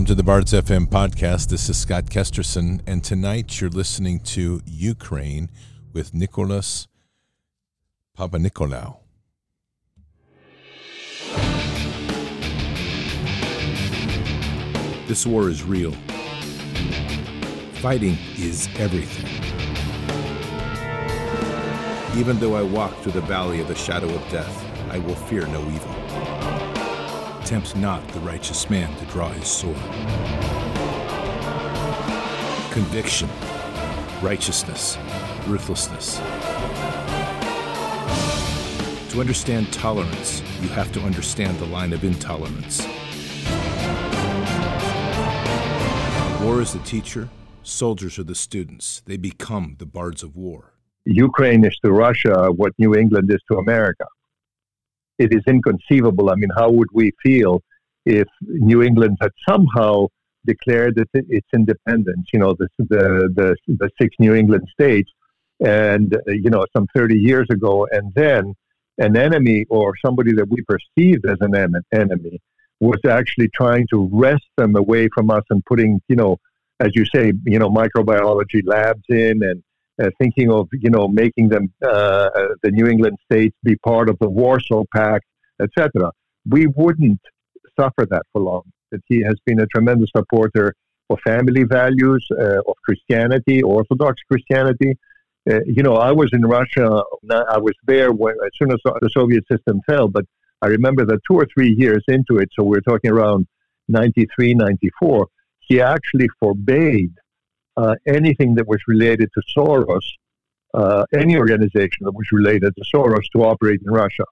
Welcome to the Bards FM podcast. This is Scott Kesterson, and tonight you're listening to Ukraine with Nicholas Papanikolaou. This war is real. Fighting is everything. Even though I walk through the valley of the shadow of death, I will fear no evil. Tempt not the righteous man to draw his sword. Conviction, righteousness, ruthlessness. To understand tolerance, you have to understand the line of intolerance. War is the teacher, soldiers are the students. They become the bards of war. Ukraine is to Russia what New England is to America. It is inconceivable. I mean, how would we feel if New England had somehow declared its independence? You know, the the the, the six New England states, and you know, some thirty years ago, and then an enemy or somebody that we perceived as an enemy was actually trying to wrest them away from us and putting, you know, as you say, you know, microbiology labs in and thinking of, you know, making them uh, uh the New England states be part of the Warsaw Pact, etc. We wouldn't suffer that for long. That he has been a tremendous supporter of family values, uh, of Christianity, Orthodox Christianity. Uh, you know, I was in Russia. I was there when, as soon as the Soviet system fell, but I remember that two or three years into it, so we're talking around 93, 94, he actually forbade uh, anything that was related to Soros, uh, any organization that was related to Soros to operate in Russia.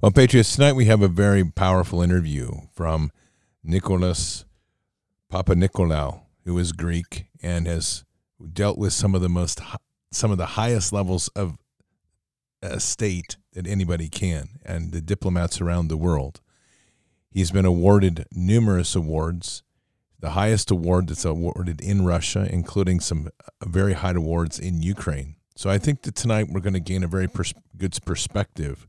Well, Patriots, tonight we have a very powerful interview from Nicholas Papa Papanikolaou, who is Greek and has dealt with some of the most some of the highest levels of a state that anybody can, and the diplomats around the world. He's been awarded numerous awards, the highest award that's awarded in Russia, including some uh, very high awards in Ukraine. So I think that tonight we're going to gain a very pers- good perspective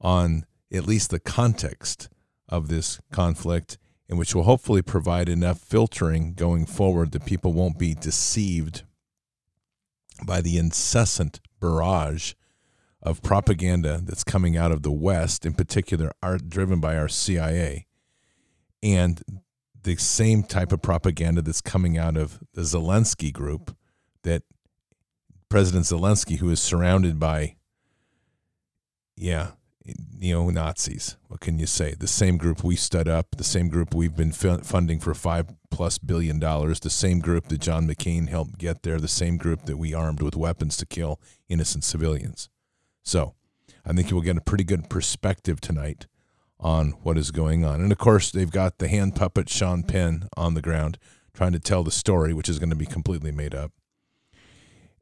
on at least the context of this conflict, and which will hopefully provide enough filtering going forward that people won't be deceived by the incessant barrage of propaganda that's coming out of the West, in particular, are driven by our CIA, and the same type of propaganda that's coming out of the Zelensky group that President Zelensky, who is surrounded by, yeah, neo Nazis. What can you say? The same group we stood up, the same group we've been funding for five plus billion dollars, the same group that John McCain helped get there, the same group that we armed with weapons to kill innocent civilians. So I think you will get a pretty good perspective tonight on what is going on. And of course, they've got the hand puppet Sean Penn on the ground trying to tell the story, which is going to be completely made up.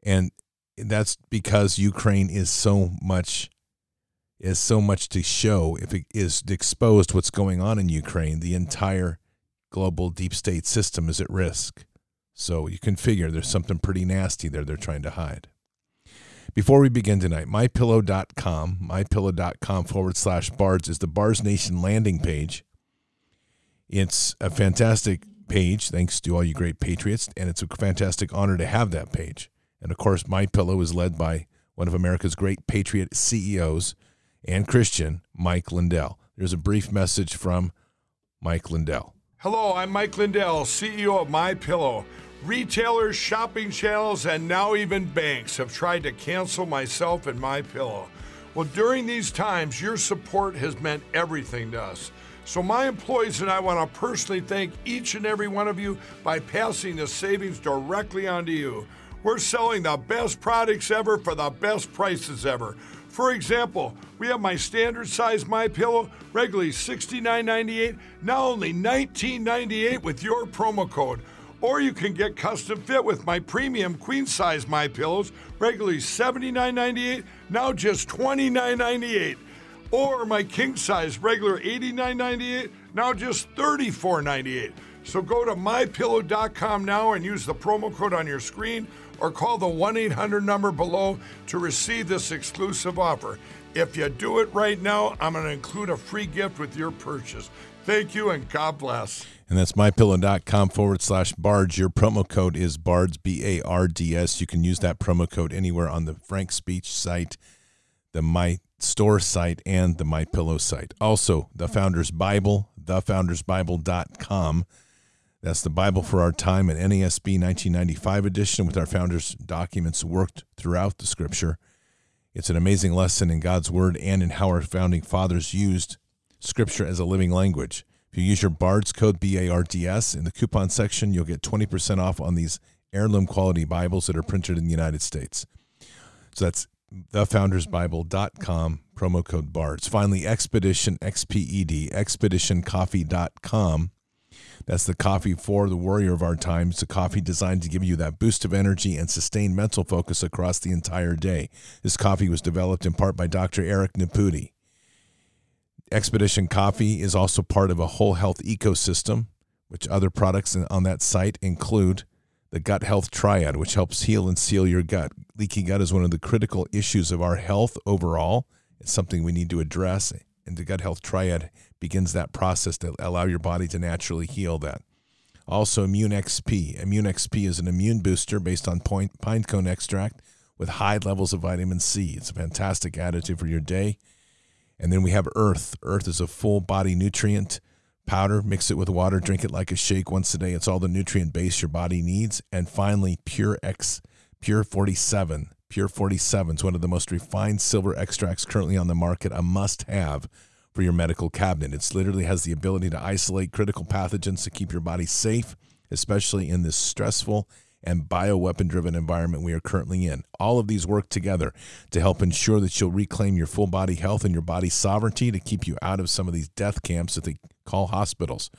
And that's because Ukraine is so much is so much to show if it is exposed what's going on in Ukraine, the entire global deep state system is at risk. So you can figure there's something pretty nasty there they're trying to hide. Before we begin tonight, mypillow.com, mypillow.com forward slash bards is the Bards Nation landing page. It's a fantastic page, thanks to all you great patriots, and it's a fantastic honor to have that page. And of course, My Pillow is led by one of America's great patriot CEOs and Christian, Mike Lindell. There's a brief message from Mike Lindell. Hello, I'm Mike Lindell, CEO of My Pillow. Retailers, shopping channels, and now even banks have tried to cancel myself and my pillow. Well, during these times, your support has meant everything to us. So, my employees and I want to personally thank each and every one of you by passing the savings directly on to you. We're selling the best products ever for the best prices ever. For example, we have my standard size My Pillow, regularly $69.98, now only $19.98 with your promo code. Or you can get custom fit with my premium queen size My Pillows, regularly $79.98, now just $29.98. Or my king size, regular $89.98, now just $34.98. So go to mypillow.com now and use the promo code on your screen or call the 1 800 number below to receive this exclusive offer. If you do it right now, I'm going to include a free gift with your purchase. Thank you and God bless. And that's mypillow.com forward slash bards. Your promo code is bards, B A R D S. You can use that promo code anywhere on the Frank Speech site, the My Store site, and the My Pillow site. Also, the Founders Bible, thefoundersbible.com. That's the Bible for our time, an NASB 1995 edition with our founders' documents worked throughout the scripture. It's an amazing lesson in God's Word and in how our founding fathers used Scripture as a living language. If you use your BARDS code, B A R D S, in the coupon section, you'll get 20% off on these heirloom quality Bibles that are printed in the United States. So that's thefoundersbible.com, promo code BARDS. Finally, Expedition, X P E D, expeditioncoffee.com. That's the coffee for the warrior of our time. It's a coffee designed to give you that boost of energy and sustained mental focus across the entire day. This coffee was developed in part by Dr. Eric Nepute. Expedition Coffee is also part of a whole health ecosystem, which other products on that site include the gut health triad, which helps heal and seal your gut. Leaky gut is one of the critical issues of our health overall. It's something we need to address, and the gut health triad begins that process to allow your body to naturally heal that. Also, Immune XP. Immune XP is an immune booster based on pine cone extract with high levels of vitamin C. It's a fantastic additive for your day. And then we have Earth. Earth is a full body nutrient powder. Mix it with water. Drink it like a shake once a day. It's all the nutrient base your body needs. And finally, Pure X, Pure 47. Pure 47 is one of the most refined silver extracts currently on the market, a must have for your medical cabinet. It literally has the ability to isolate critical pathogens to keep your body safe, especially in this stressful and bioweapon driven environment we are currently in. All of these work together to help ensure that you'll reclaim your full body health and your body's sovereignty to keep you out of some of these death camps that they call hospitals.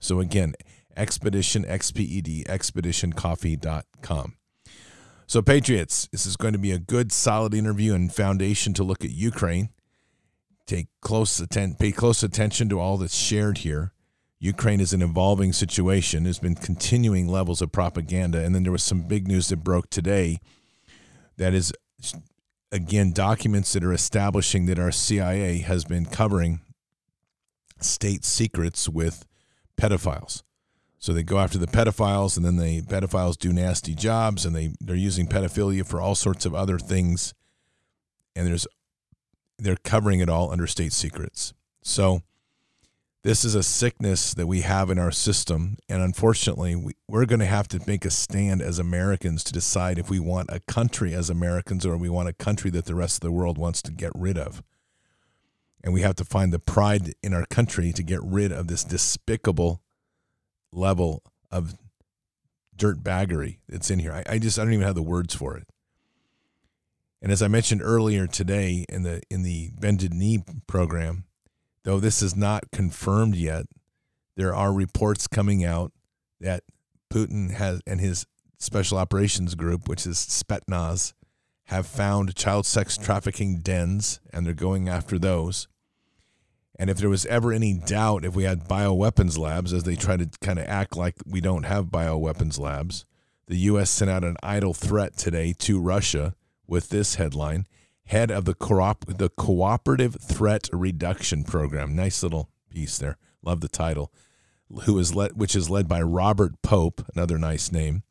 So, again, Expedition, XPED, expeditioncoffee.com. So, Patriots, this is going to be a good, solid interview and foundation to look at Ukraine. Take close atten- pay close attention to all that's shared here. Ukraine is an evolving situation. There's been continuing levels of propaganda. And then there was some big news that broke today that is, again, documents that are establishing that our CIA has been covering state secrets with pedophiles. So they go after the pedophiles, and then the pedophiles do nasty jobs, and they, they're using pedophilia for all sorts of other things. And there's they're covering it all under state secrets. So this is a sickness that we have in our system. And unfortunately, we, we're going to have to make a stand as Americans to decide if we want a country as Americans or we want a country that the rest of the world wants to get rid of. And we have to find the pride in our country to get rid of this despicable level of dirt baggery that's in here. I, I just I don't even have the words for it. And as I mentioned earlier today in the in the bended knee program, though this is not confirmed yet, there are reports coming out that Putin has and his special operations group, which is Spetsnaz, have found child sex trafficking dens and they're going after those. And if there was ever any doubt if we had bioweapons labs, as they try to kind of act like we don't have bioweapons labs, the U.S. sent out an idle threat today to Russia with this headline head of the, coop- the Cooperative Threat Reduction Program. Nice little piece there. Love the title. Who is led, which is led by Robert Pope, another nice name,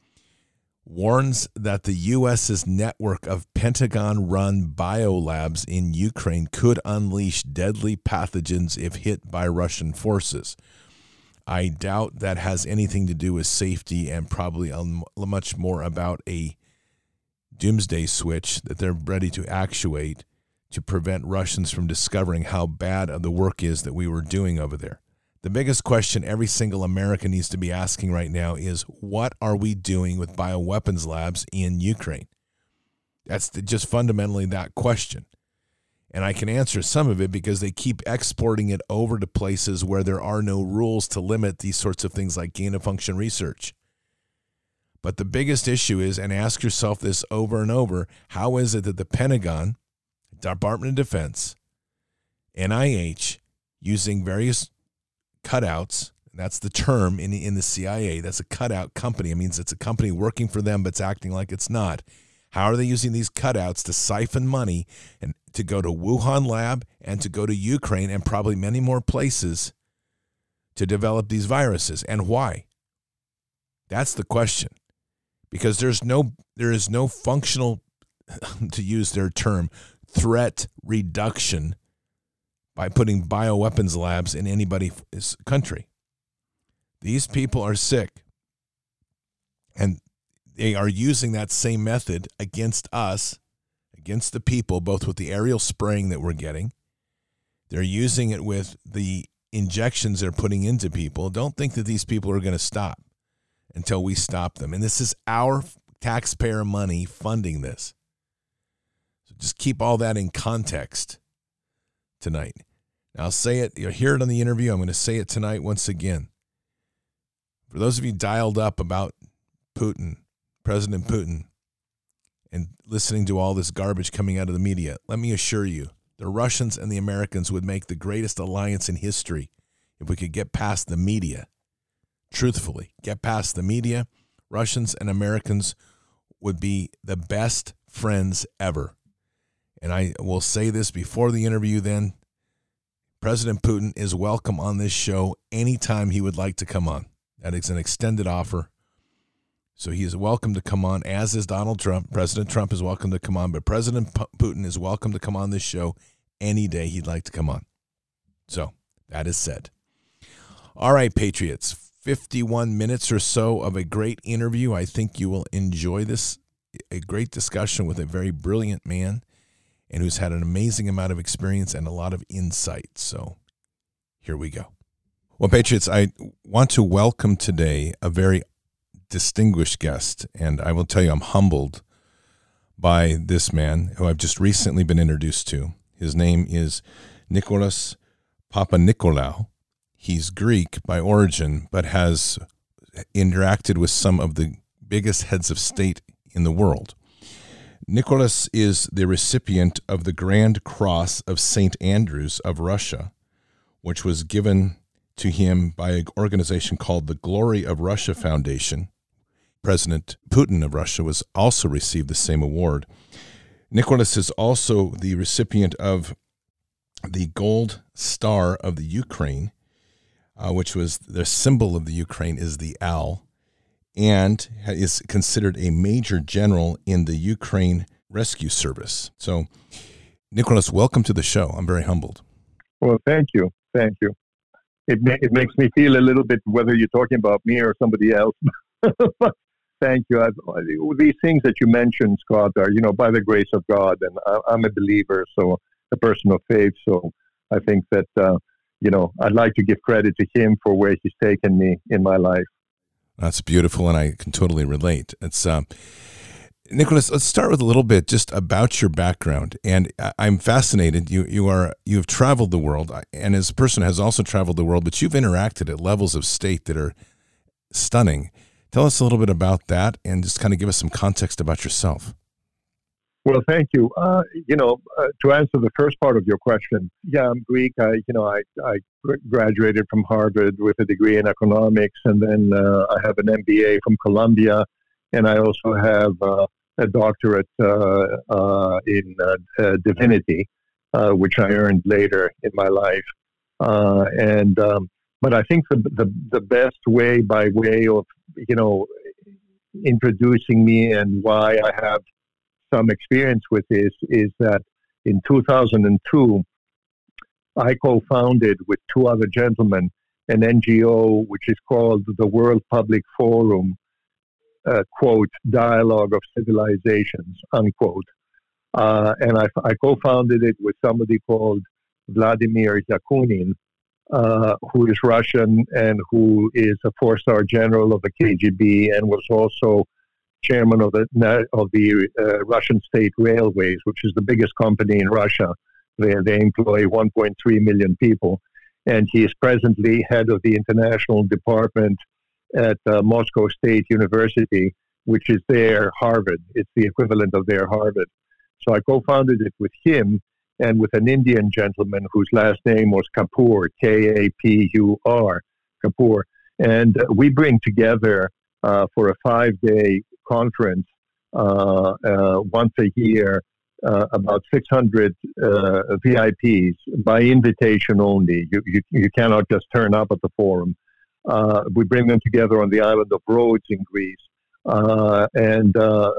warns that the U.S.'s network of Pentagon run biolabs in Ukraine could unleash deadly pathogens if hit by Russian forces. I doubt that has anything to do with safety and probably much more about a doomsday switch that they're ready to actuate to prevent Russians from discovering how bad of the work is that we were doing over there. The biggest question every single American needs to be asking right now is what are we doing with bioweapons labs in Ukraine? That's just fundamentally that question. And I can answer some of it because they keep exporting it over to places where there are no rules to limit these sorts of things like gain of function research. But the biggest issue is, and ask yourself this over and over how is it that the Pentagon, Department of Defense, NIH, using various cutouts, that's the term in, in the CIA, that's a cutout company. It means it's a company working for them, but it's acting like it's not. How are they using these cutouts to siphon money and to go to Wuhan lab and to go to Ukraine and probably many more places to develop these viruses and why? That's the question. Because there's no there is no functional to use their term threat reduction by putting bioweapons labs in anybody's country. These people are sick and they are using that same method against us, against the people, both with the aerial spraying that we're getting. They're using it with the injections they're putting into people. Don't think that these people are going to stop until we stop them. And this is our taxpayer money funding this. So just keep all that in context tonight. I'll say it, you'll hear it on the interview. I'm going to say it tonight once again. For those of you dialed up about Putin, President Putin, and listening to all this garbage coming out of the media, let me assure you, the Russians and the Americans would make the greatest alliance in history if we could get past the media. Truthfully, get past the media. Russians and Americans would be the best friends ever. And I will say this before the interview then President Putin is welcome on this show anytime he would like to come on. That is an extended offer. So he is welcome to come on, as is Donald Trump. President Trump is welcome to come on, but President P- Putin is welcome to come on this show any day he'd like to come on. So that is said. All right, Patriots, 51 minutes or so of a great interview. I think you will enjoy this. A great discussion with a very brilliant man and who's had an amazing amount of experience and a lot of insight. So here we go. Well, Patriots, I want to welcome today a very distinguished guest, and I will tell you, I'm humbled by this man who I've just recently been introduced to. His name is Nicholas Papa Papanikolaou. He's Greek by origin, but has interacted with some of the biggest heads of state in the world. Nicholas is the recipient of the Grand Cross of St. Andrews of Russia, which was given to him by an organization called the Glory of Russia Foundation, President Putin of Russia was also received the same award. Nicholas is also the recipient of the Gold Star of the Ukraine, uh, which was the symbol of the Ukraine is the owl, and is considered a major general in the Ukraine Rescue Service. So, Nicholas, welcome to the show. I'm very humbled. Well, thank you, thank you. It ma- it makes me feel a little bit whether you're talking about me or somebody else. thank you. I've, these things that you mentioned, Scott, are you know by the grace of God, and I, am a believer, so a person of faith. So I think that uh, you know I'd like to give credit to Him for where He's taken me in my life. That's beautiful, and I can totally relate. It's. Uh, Nicholas, let's start with a little bit just about your background. And I'm fascinated. You you are you have traveled the world, and as a person has also traveled the world, but you've interacted at levels of state that are stunning. Tell us a little bit about that and just kind of give us some context about yourself. Well, thank you. Uh, you know, uh, to answer the first part of your question, yeah, I'm Greek. I, you know, I, I graduated from Harvard with a degree in economics, and then uh, I have an MBA from Columbia, and I also have uh, a doctorate uh, uh, in divinity, which I earned later in my life. and um, but I think the, the the best way, by way of you know, introducing me and why I have some experience with this is that in 2002, I co-founded with two other gentlemen an NGO which is called the World Public Forum, uh, quote, Dialogue of Civilizations, unquote. Uh, and I, I co-founded it with somebody called Vladimir Yakunin, uh, who is Russian and who is a four-star general of the KGB and was also chairman of the of the uh, Russian State Railways, which is the biggest company in Russia. They they employ 1.3 million people, and he is presently head of the international department at uh, Moscow State University, which is their Harvard. It's the equivalent of their Harvard. So I co-founded it with him and with an Indian gentleman whose last name was Kapur, K A P U R, Kapur. And uh, we bring together uh, for a five day conference uh, uh once a year uh, about 600 uh, VIPs by invitation only. You, you, you, cannot just turn up at the forum. Uh, we bring them together on the island of Rhodes in Greece. Uh, and uh,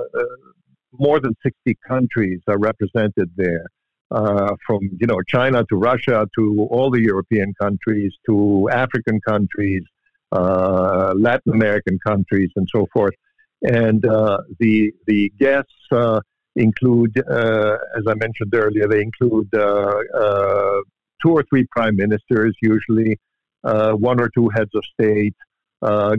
more than 60 countries are represented there. Uh, from you know China to Russia to all the European countries to African countries, Latin American countries, and so forth. And the the guests include, uh, as I mentioned earlier, they include uh, uh, two or three prime ministers, usually one or two heads of state,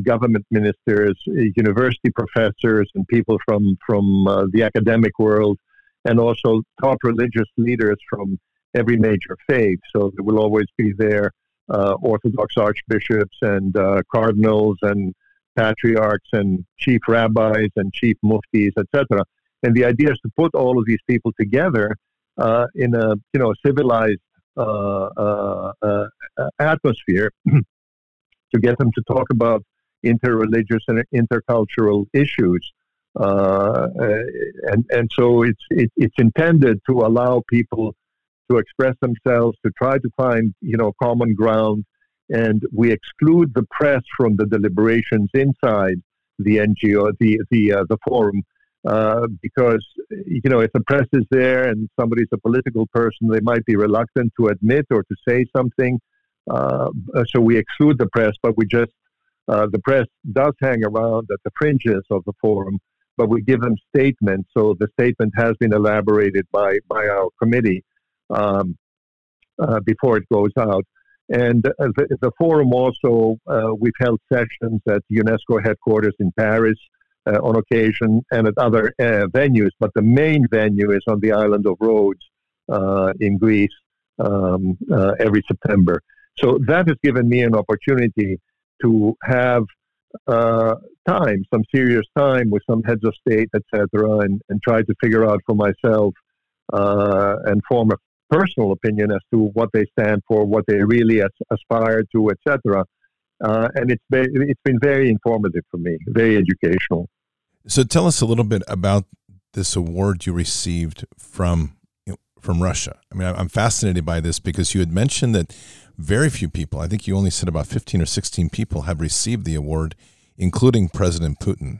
government ministers, university professors, and people from from the academic world, and also top religious leaders from every major faith. So there will always be there uh, Orthodox archbishops and uh, cardinals and patriarchs and chief rabbis and chief muftis, etc. And the idea is to put all of these people together uh, in a you know civilized uh, uh, uh atmosphere to get them to talk about interreligious and intercultural issues. Uh, and and so it's it, it's intended to allow people to express themselves, to try to find you know common ground, and we exclude the press from the deliberations inside the NGO, the the uh, the forum, uh, because you know if the press is there and somebody's a political person, they might be reluctant to admit or to say something. Uh, so we exclude the press, but we just uh, the press does hang around at the fringes of the forum, but we give them statements. So the statement has been elaborated by by our committee um, uh, before it goes out. And the, the forum also, we've held sessions at UNESCO headquarters in Paris uh, on occasion and at other uh, venues, but the main venue is on the island of Rhodes uh, in Greece um, every September. So that has given me an opportunity to have uh, time, some serious time with some heads of state, etc., and, and try to figure out for myself uh, and form a personal opinion as to what they stand for, what they really as, aspire to, etc. Uh, and it's been, it's been very informative for me, very educational. So tell us a little bit about this award you received from you know, from Russia. I mean, I'm fascinated by this because you had mentioned that very few people, I think you only said about 15 or 16 people, have received the award, including President Putin.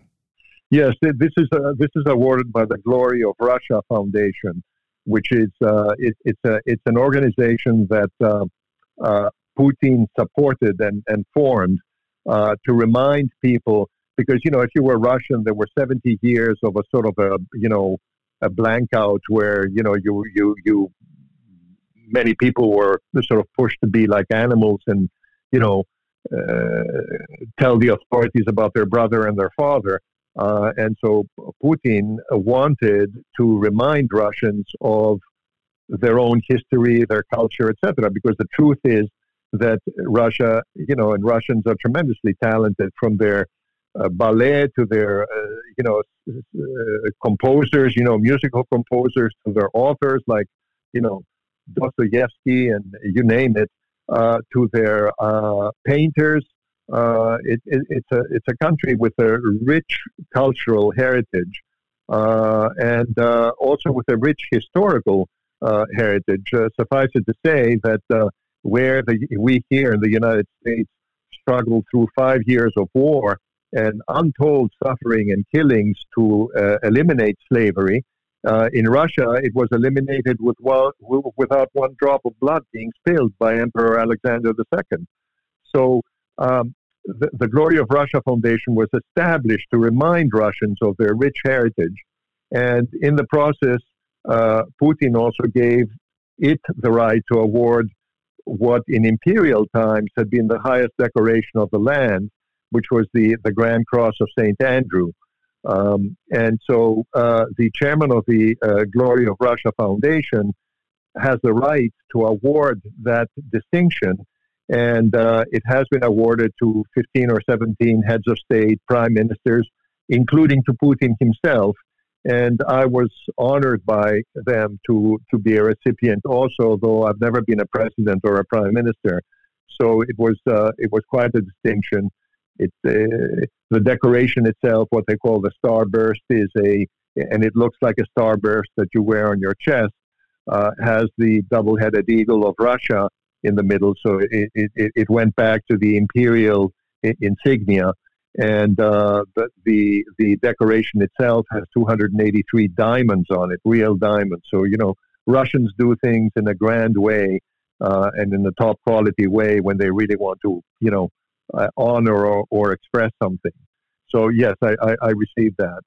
Yes, this is uh, this is awarded by the Glory of Russia Foundation, which is uh, it, it's a it's an organization that uh, uh Putin supported and, and formed uh, to remind people because you know if you were Russian, there were 70 years of a sort of a you know a blank out where you know you you you many people were sort of pushed to be like animals and you know uh, tell the authorities about their brother and their father. Uh, and so Putin wanted to remind Russians of their own history, their culture, etc. Because the truth is that Russia, you know, and Russians are tremendously talented from their uh, ballet to their uh, you know uh, composers, you know musical composers to their authors like you know Dostoevsky and you name it, uh, to their uh, painters. Uh, it, it, it's a it's a country with a rich cultural heritage and also with a rich historical heritage. suffice it to say that where the, we here in the United States struggled through five years of war and untold suffering and killings to uh, eliminate slavery. Uh, in Russia, it was eliminated with one, without one drop of blood being spilled by Emperor Alexander II. So, um, the, the, Glory of Russia Foundation was established to remind Russians of their rich heritage. And in the process, uh, Putin also gave it the right to award what in imperial times had been the highest decoration of the land, which was the, the Grand Cross of St. Andrew. Um, and so uh, the chairman of the uh, Glory of Russia Foundation has the right to award that distinction. And uh, it has been awarded to 15 or 17 heads of state, prime ministers, including to Putin himself. And I was honored by them to, to be a recipient also, though I've never been a president or a prime minister. So it was, uh, it was quite a distinction. It's uh, the decoration itself, what they call the starburst, is a and it looks like a starburst that you wear on your chest, uh, has the double-headed eagle of Russia in the middle. So it, it, it went back to the imperial insignia, and uh, the, the the decoration itself has 283 diamonds on it, real diamonds. So you know, Russians do things in a grand way uh, and in a top quality way when they really want to, you know, uh, honor or, or express something. So yes, I, I, I received that.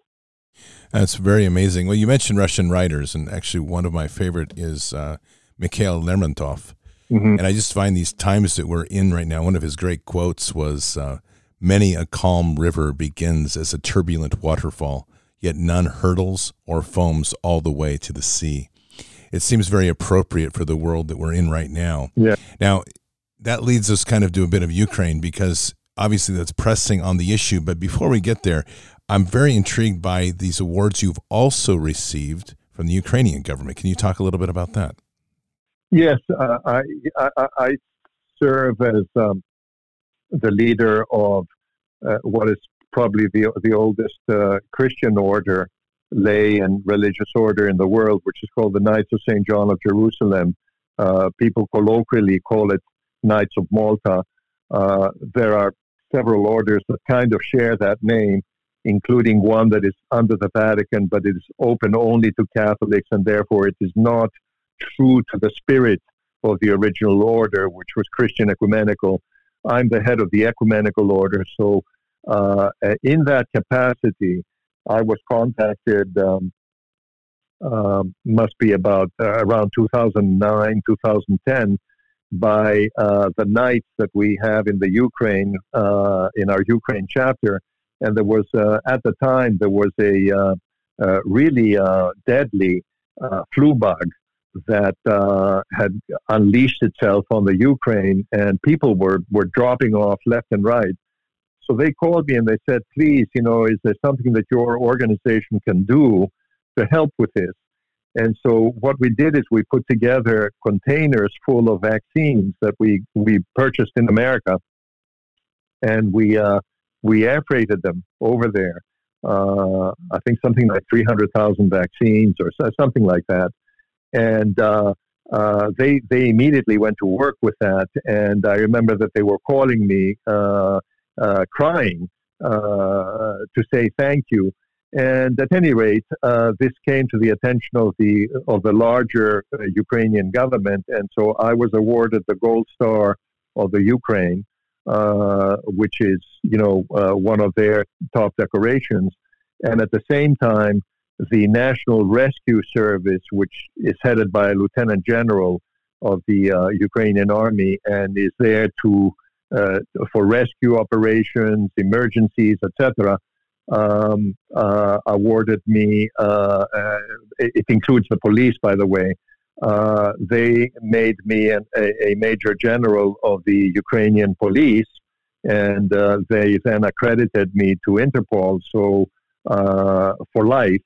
That's very amazing. Well, you mentioned Russian writers, and actually, one of my favorite is uh, Mikhail Lermontov. Mm-hmm. And I just find these times that we're in right now. One of his great quotes was, uh, "Many a calm river begins as a turbulent waterfall, yet none hurdles or foams all the way to the sea." It seems very appropriate for the world that we're in right now. Yeah. Now, that leads us kind of to a bit of Ukraine because obviously that's pressing on the issue. But before we get there, I'm very intrigued by these awards you've also received from the Ukrainian government. Can you talk a little bit about that? Yes, uh, I, I, I, serve as um, the leader of uh, what is probably the the oldest uh, Christian order, lay and religious order in the world, which is called the Knights of Saint John of Jerusalem. Uh, people colloquially call it Knights of Malta. Uh, there are several orders that kind of share that name, including one that is under the Vatican, but it is open only to Catholics, and therefore it is not true to the spirit of the original order, which was Christian ecumenical. I'm the head of the ecumenical order, so uh, in that capacity, I was contacted. Um, uh, must be about uh, around 2009, 2010, by uh, the knights that we have in the Ukraine, uh, in our Ukraine chapter. And there was, uh, at the time, there was a uh, really deadly flu bug that had unleashed itself on the Ukraine, and people were, were dropping off left and right. So they called me and they said, please, you know, is there something that your organization can do to help with this? And so what we did is we put together containers full of vaccines that we, we purchased in America, and we uh, we air freighted them over there. Uh, I think something like 300,000 vaccines or something like that. And uh, uh, they they immediately went to work with that. And I remember that they were calling me, uh, uh, crying uh, to say thank you. And at any rate, uh, this came to the attention of the of the larger Ukrainian government, and so I was awarded the Gold Star of the Ukraine, which is you know one of their top decorations. And at the same time, the National Rescue Service, which is headed by a lieutenant general of the uh, Ukrainian army, and is there to uh, for rescue operations, emergencies, etc um, uh, awarded me. Uh, uh, it, it, includes the police, by the way. Uh, they made me an, a, a, major general of the Ukrainian police, and they then accredited me to Interpol. So for life.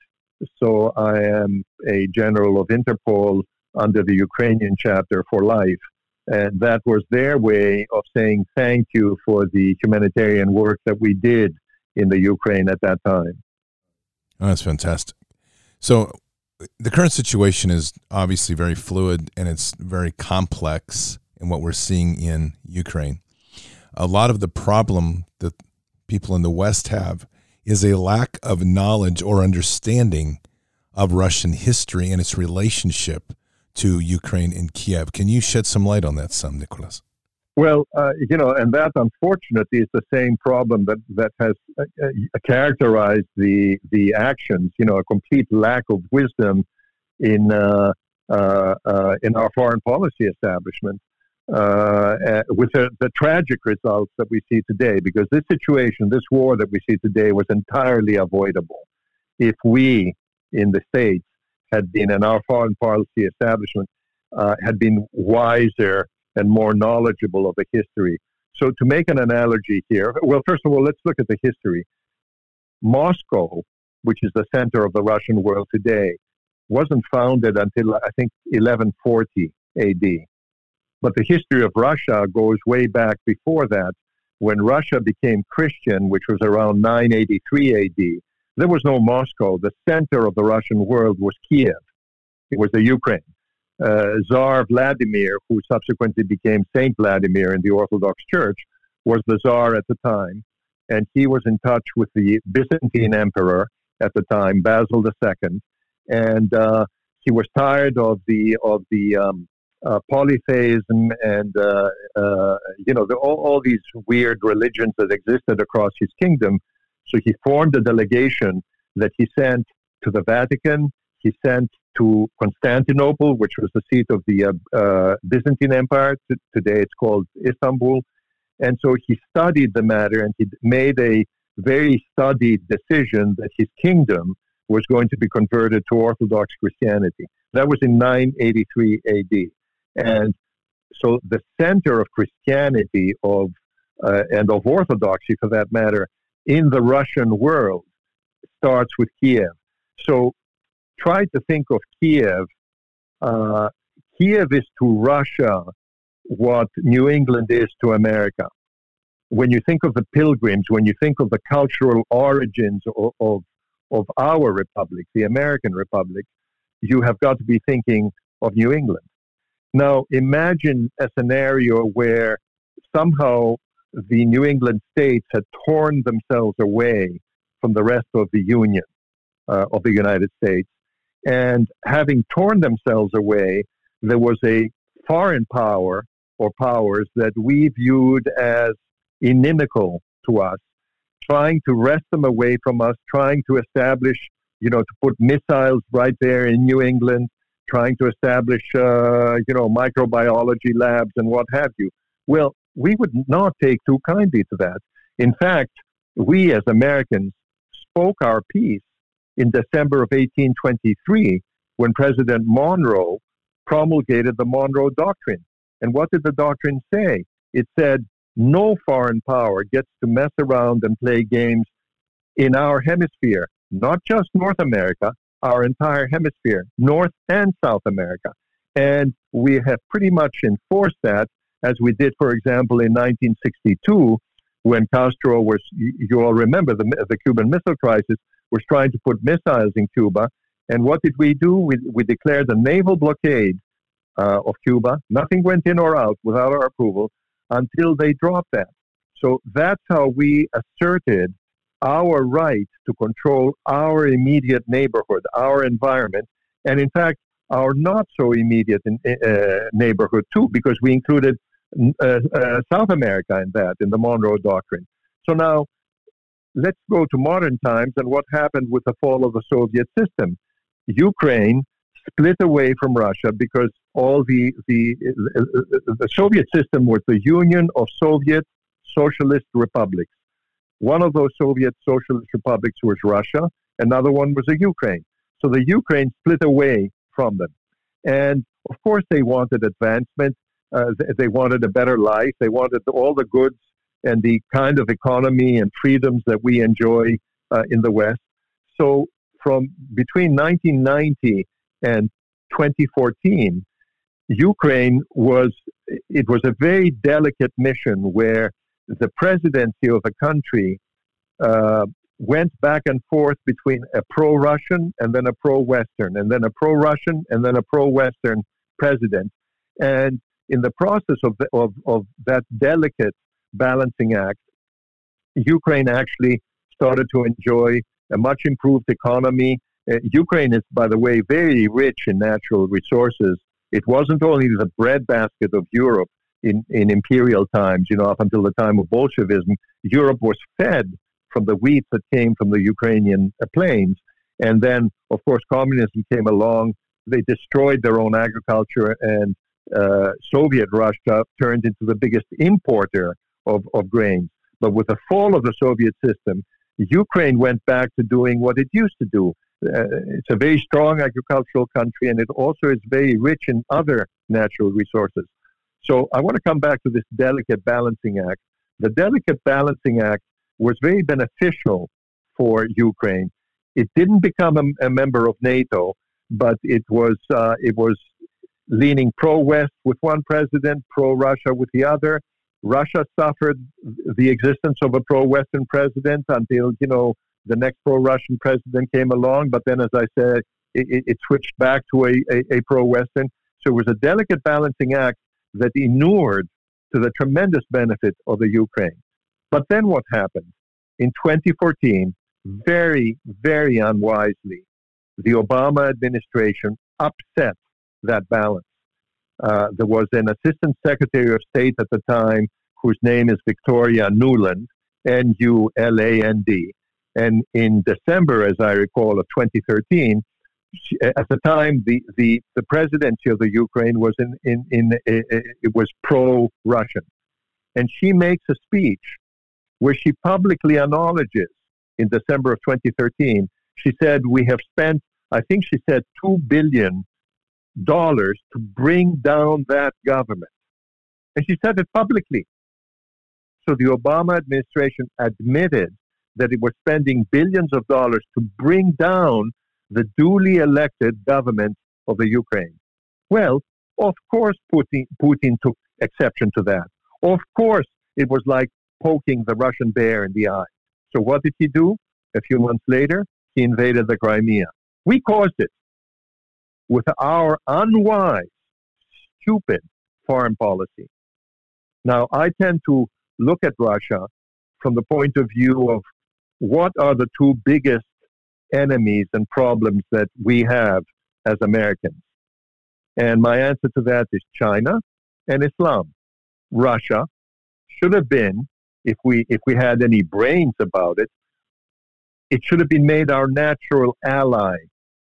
So I am a general of Interpol under the Ukrainian chapter for life. And that was their way of saying thank you for the humanitarian work that we did in the Ukraine at that time. Oh, that's fantastic. So the current situation is obviously very fluid and it's very complex in what we're seeing in Ukraine. A lot of the problem that people in the West have is a lack of knowledge or understanding of Russian history and its relationship to Ukraine and Kiev. Can you shed some light on that, some, Nicholas? Well, uh, you know, and that unfortunately is the same problem that that has uh, uh, characterized the the actions. You know, a complete lack of wisdom in uh, uh, uh in our foreign policy establishment, Uh, uh, with the, the tragic results that we see today. Because this situation, this war that we see today, was entirely avoidable if we in the states had been in our foreign policy establishment uh, had been wiser and more knowledgeable of the history. So, to make an analogy here, well, first of all, let's look at the history. Moscow, which is the center of the Russian world today, wasn't founded until I think 1140 AD. But the history of Russia goes way back before that. When Russia became Christian, which was around 983 AD, there was no Moscow. The center of the Russian world was Kiev. It was the Ukraine. Uh, Tsar Vladimir, who subsequently became Saint Vladimir in the Orthodox Church, was the Tsar at the time, and he was in touch with the Byzantine Emperor at the time, Basil II, and uh, he was tired of the of the um, uh, polytheism and uh, uh, you know the, all, all these weird religions that existed across his kingdom. So he formed a delegation that he sent to the Vatican. He sent to Constantinople, which was the seat of the uh, uh, Byzantine Empire. T- today it's called Istanbul. And so he studied the matter and he made a very studied decision that his kingdom was going to be converted to Orthodox Christianity. That was in 983 AD. And so the center of Christianity of uh, and of Orthodoxy, for that matter, in the Russian world starts with Kiev. So try to think of Kiev. Uh, Kiev is to Russia what New England is to America. When you think of the pilgrims, when you think of the cultural origins of, of, of our republic, the American republic, you have got to be thinking of New England. Now, imagine a scenario where somehow the New England states had torn themselves away from the rest of the Union uh, of the United States. And having torn themselves away, there was a foreign power or powers that we viewed as inimical to us, trying to wrest them away from us, trying to establish, you know, to put missiles right there in New England, trying to establish, uh, you know, microbiology labs and what have you. Well, we would not take too kindly to that. In fact, we as Americans spoke our piece in December of 1823 when President Monroe promulgated the Monroe Doctrine. And what did the doctrine say? It said, no foreign power gets to mess around and play games in our hemisphere, not just North America, our entire hemisphere, North and South America. And we have pretty much enforced that, as we did, for example, in 1962, when Castro was, you all remember the, the Cuban Missile Crisis, was trying to put missiles in Cuba. And what did we do? We, we declared a naval blockade uh, of Cuba. Nothing went in or out without our approval until they dropped that. So that's how we asserted our right to control our immediate neighborhood, our environment, and in fact, our not so immediate in, uh, neighborhood too, because we included uh, uh, South America in that, in the Monroe Doctrine. So now, let's go to modern times and what happened with the fall of the Soviet system. Ukraine split away from Russia because all the, the, the Soviet system was the Union of Soviet Socialist Republics. One of those Soviet socialist republics was Russia, another one was the Ukraine. So the Ukraine split away from them. And of course, they wanted advancement. Uh, they wanted a better life. They wanted all the goods and the kind of economy and freedoms that we enjoy uh, in the West. So, from between 1990 and 2014, Ukraine was it was a very delicate mission where the presidency of a country uh, went back and forth between a pro-Russian and then a pro-Western, and then a pro-Russian and then a pro-Western president. And in the process of, the, of, of that delicate balancing act, Ukraine actually started to enjoy a much improved economy. Uh, Ukraine is, by the way, very rich in natural resources. It wasn't only the breadbasket of Europe, in, in imperial times, you know, up until the time of Bolshevism, Europe was fed from the wheat that came from the Ukrainian plains. And then, of course, communism came along. They destroyed their own agriculture, and uh, Soviet Russia turned into the biggest importer of, of grains. But with the fall of the Soviet system, Ukraine went back to doing what it used to do. Uh, it's a very strong agricultural country, and it also is very rich in other natural resources. So I want to come back to this delicate balancing act. The delicate balancing act was very beneficial for Ukraine. It didn't become a, a member of NATO, but it was uh, it was leaning pro-West with one president, pro-Russia with the other. Russia suffered the existence of a pro-Western president until you know the next pro-Russian president came along, but then, as I said, it, it switched back to a, a, a pro-Western. So it was a delicate balancing act that inured to the tremendous benefit of the Ukraine. But then what happened? In 2014, very, very unwisely, the Obama administration upset that balance. Uh, there was an assistant secretary of state at the time whose name is Victoria Nuland, N U L A N D. And in December, as I recall, of 2013, at the time, the, the, the presidency of the Ukraine was in, in, in, in it was pro-Russian, and she makes a speech where she publicly acknowledges in December of 2013. She said, "We have spent, I think she said, two billion dollars to bring down that government," and she said it publicly. So the Obama administration admitted that it was spending billions of dollars to bring down the duly elected government of the Ukraine. Well, of course, Putin, Putin took exception to that. Of course, it was like poking the Russian bear in the eye. So what did he do? A few months later, he invaded the Crimea. We caused it with our unwise, stupid foreign policy. Now, I tend to look at Russia from the point of view of what are the two biggest enemies and problems that we have as Americans? And my answer to that is China and Islam. Russia should have been, if we if we had any brains about it, it should have been made our natural ally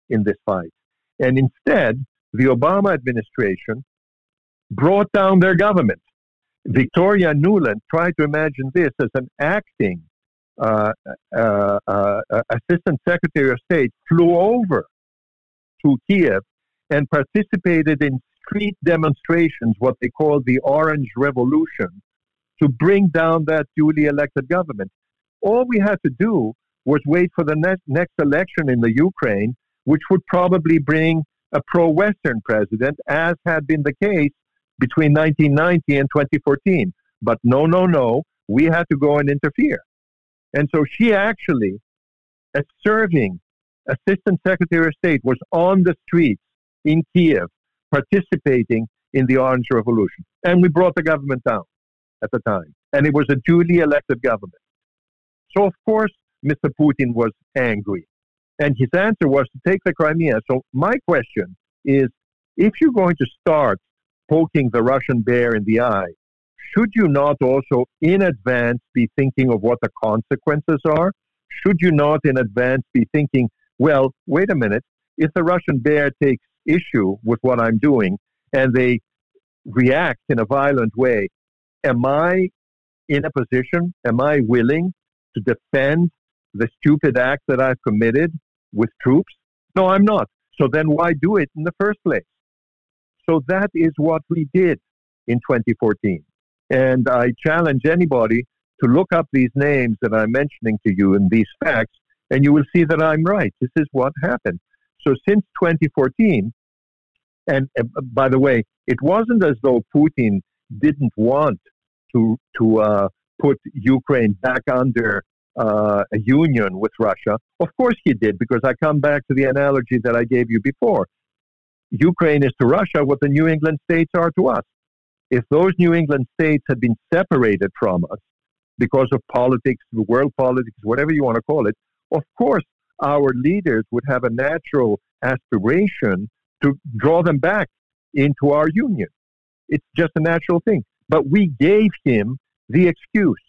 in this fight. And instead, the Obama administration brought down their government. Victoria Nuland tried to imagine this as an acting Uh, uh, uh, Assistant Secretary of State flew over to Kiev and participated in street demonstrations, what they call the Orange Revolution, to bring down that duly elected government. All we had to do was wait for the next, next election in the Ukraine, which would probably bring a pro Western president, as had been the case between 1990 and 2014. But no, no, no, we had to go and interfere. And so she actually, as serving Assistant Secretary of State, was on the streets in Kiev participating in the Orange Revolution. And we brought the government down at the time. And it was a duly elected government. So, of course, Mr. Putin was angry. And his answer was to take the Crimea. So, my question is if you're going to start poking the Russian bear in the eye, should you not also in advance be thinking of what the consequences are? Should you not in advance be thinking, well, wait a minute, if the Russian bear takes issue with what I'm doing and they react in a violent way, am I in a position, am I willing to defend the stupid act that I've committed with troops? No, I'm not. So then why do it in the first place? So that is what we did in 2014. And I challenge anybody to look up these names that I'm mentioning to you and these facts, and you will see that I'm right. This is what happened. So since 2014, and uh, by the way, it wasn't as though Putin didn't want to to uh, put Ukraine back under uh, a union with Russia. Of course he did, because I come back to the analogy that I gave you before. Ukraine is to Russia what the New England states are to us if those New England states had been separated from us because of politics, world politics, whatever you want to call it, of course, our leaders would have a natural aspiration to draw them back into our union. It's just a natural thing. But we gave him the excuse.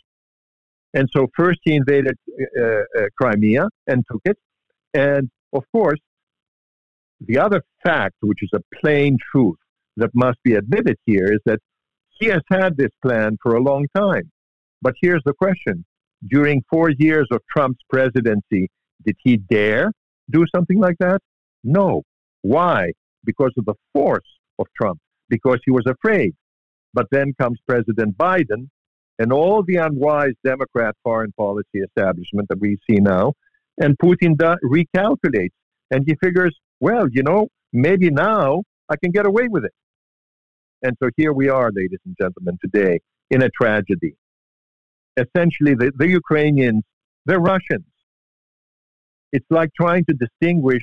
And so first he invaded uh, uh, Crimea and took it. And of course, the other fact, which is a plain truth that must be admitted here, is that he has had this plan for a long time. But here's the question during four years of Trump's presidency, did he dare do something like that? No. Why? Because of the force of Trump, because he was afraid. But then comes President Biden and all the unwise Democrat foreign policy establishment that we see now, and Putin da- recalculates and he figures, well, you know, maybe now I can get away with it. And so here we are, ladies and gentlemen, today in a tragedy. Essentially, the, the Ukrainians, they're Russians. it's like trying to distinguish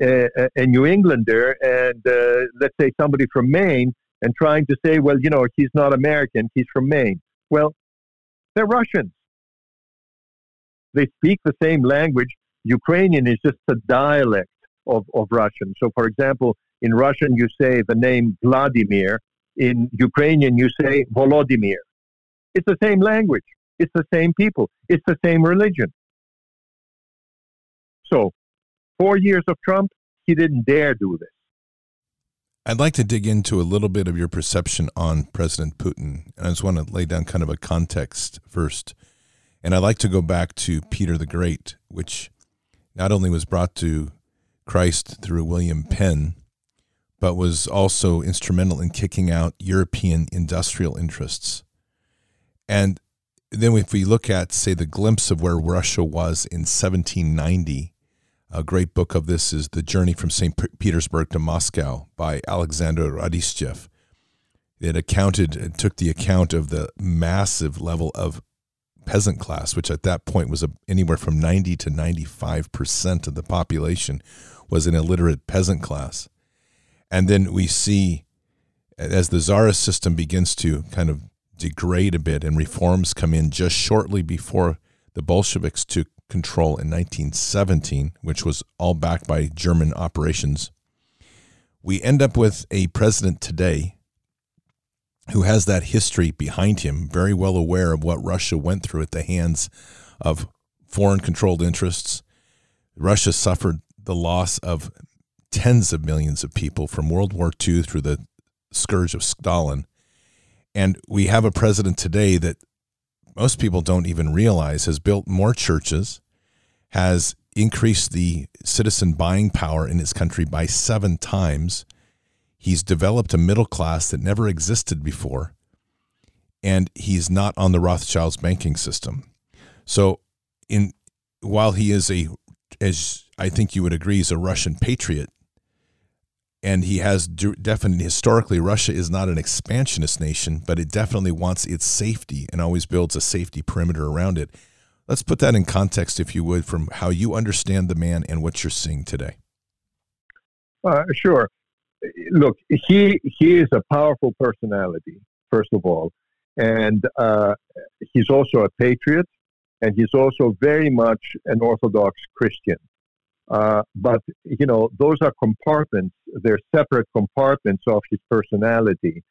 a, a New Englander and uh, let's say somebody from Maine and trying to say, well, you know, he's not American, he's from Maine. Well, they're Russians. They speak the same language. Ukrainian is just a dialect of, of Russian. So, for example, in Russian, you say the name Vladimir. In Ukrainian, you say Volodymyr. It's the same language. It's the same people. It's the same religion. So, four years of Trump, he didn't dare do this. I'd like to dig into a little bit of your perception on President Putin. And I just want to lay down kind of a context first. And I'd like to go back to Peter the Great, which not only was brought to Christ through William Penn, but was also instrumental in kicking out European industrial interests. And then if we look at, say, the glimpse of where Russia was in 1790, a great book of this is The Journey from St. Petersburg to Moscow by Alexander Radishchev. It accounted, it took the account of the massive level of peasant class, which at that point was anywhere from 90 to 95% of the population was an illiterate peasant class. And then we see as the czarist system begins to kind of degrade a bit and reforms come in just shortly before the Bolsheviks took control in 1917, which was all backed by German operations, we end up with a president today who has that history behind him, very well aware of what Russia went through at the hands of foreign controlled interests. Russia suffered the loss of tens of millions of people from World War II through the scourge of Stalin. And we have a president today that most people don't even realize has built more churches, has increased the citizen buying power in his country by seven times. He's developed a middle class that never existed before, and he's not on the Rothschilds banking system. So, in while he is a, as I think you would agree, is a Russian patriot, and he has definitely historically Russia is not an expansionist nation, but it definitely wants its safety and always builds a safety perimeter around it. Let's put that in context, if you would, from how you understand the man and what you're seeing today. Uh, sure. Look, he he is a powerful personality, first of all, and uh, he's also a patriot, and he's also very much an Orthodox Christian. Uh, but you know, those are compartments; they're separate compartments of his personality,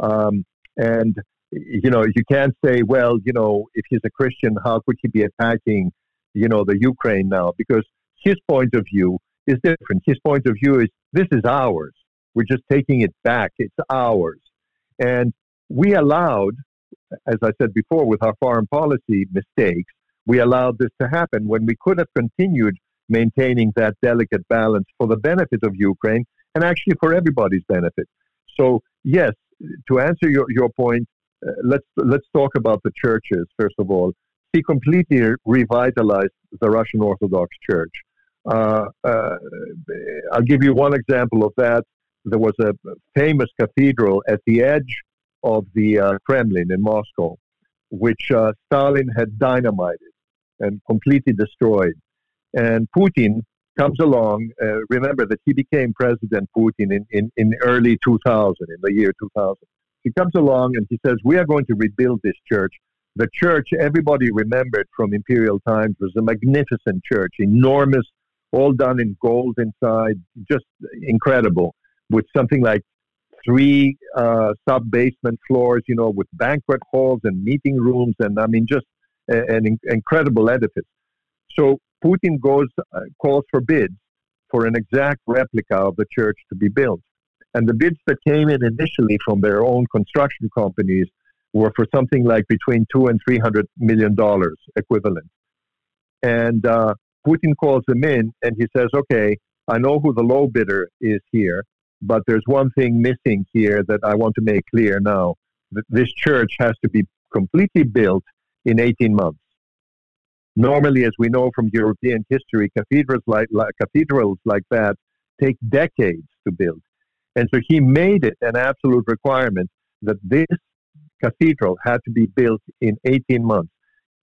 um, and you know, you can't say, well, you know, if he's a Christian, how could he be attacking, you know, the Ukraine now? Because his point of view is different. His point of view is this is ours. We're just taking it back. It's ours. And we allowed, as I said before, with our foreign policy mistakes, we allowed this to happen when we could have continued maintaining that delicate balance for the benefit of Ukraine and actually for everybody's benefit. So, yes, to answer your, your point, uh, let's let's talk about the churches first of all. He completely revitalized the Russian Orthodox Church. Uh, uh, I'll give you one example of that. There was a famous cathedral at the edge of the uh, Kremlin in Moscow, which uh, Stalin had dynamited and completely destroyed. And Putin comes along. Uh, remember that he became President Putin in, in, in early 2000, in the year 2000. He comes along and he says, We are going to rebuild this church. The church, everybody remembered from imperial times, was a magnificent church, enormous, all done in gold inside, just incredible, with something like three uh, sub basement floors, you know, with banquet halls and meeting rooms, and I mean, just an in- incredible edifice. So Putin goes, uh, calls for bids for an exact replica of the church to be built. And the bids that came in initially from their own construction companies were for something like between two and three hundred million dollars equivalent. And uh, Putin calls them in and he says, "Okay, I know who the low bidder is here, but there's one thing missing here that I want to make clear now. This church has to be completely built in 18 months. Normally, as we know from European history, cathedrals like, like cathedrals like that take decades to build. And so he made it an absolute requirement that this cathedral had to be built in 18 months.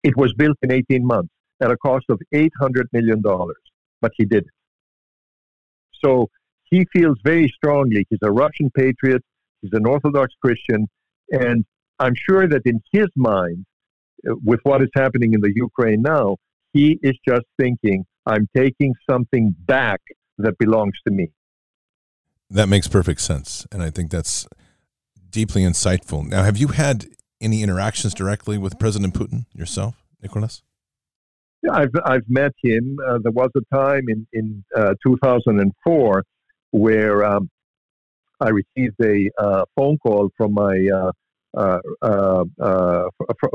It was built in 18 months at a cost of $800 million. but he did it. So he feels very strongly. He's a Russian patriot. He's an Orthodox Christian, and I'm sure that in his mind, with what is happening in the Ukraine now, he is just thinking, "I'm taking something back that belongs to me." That makes perfect sense, and I think that's deeply insightful. Now, have you had any interactions directly with President Putin yourself, Nicholas? Yeah, I've I've met him. Uh, there was a time in in uh, 2004 where um, I received a uh, phone call from my uh, uh, uh,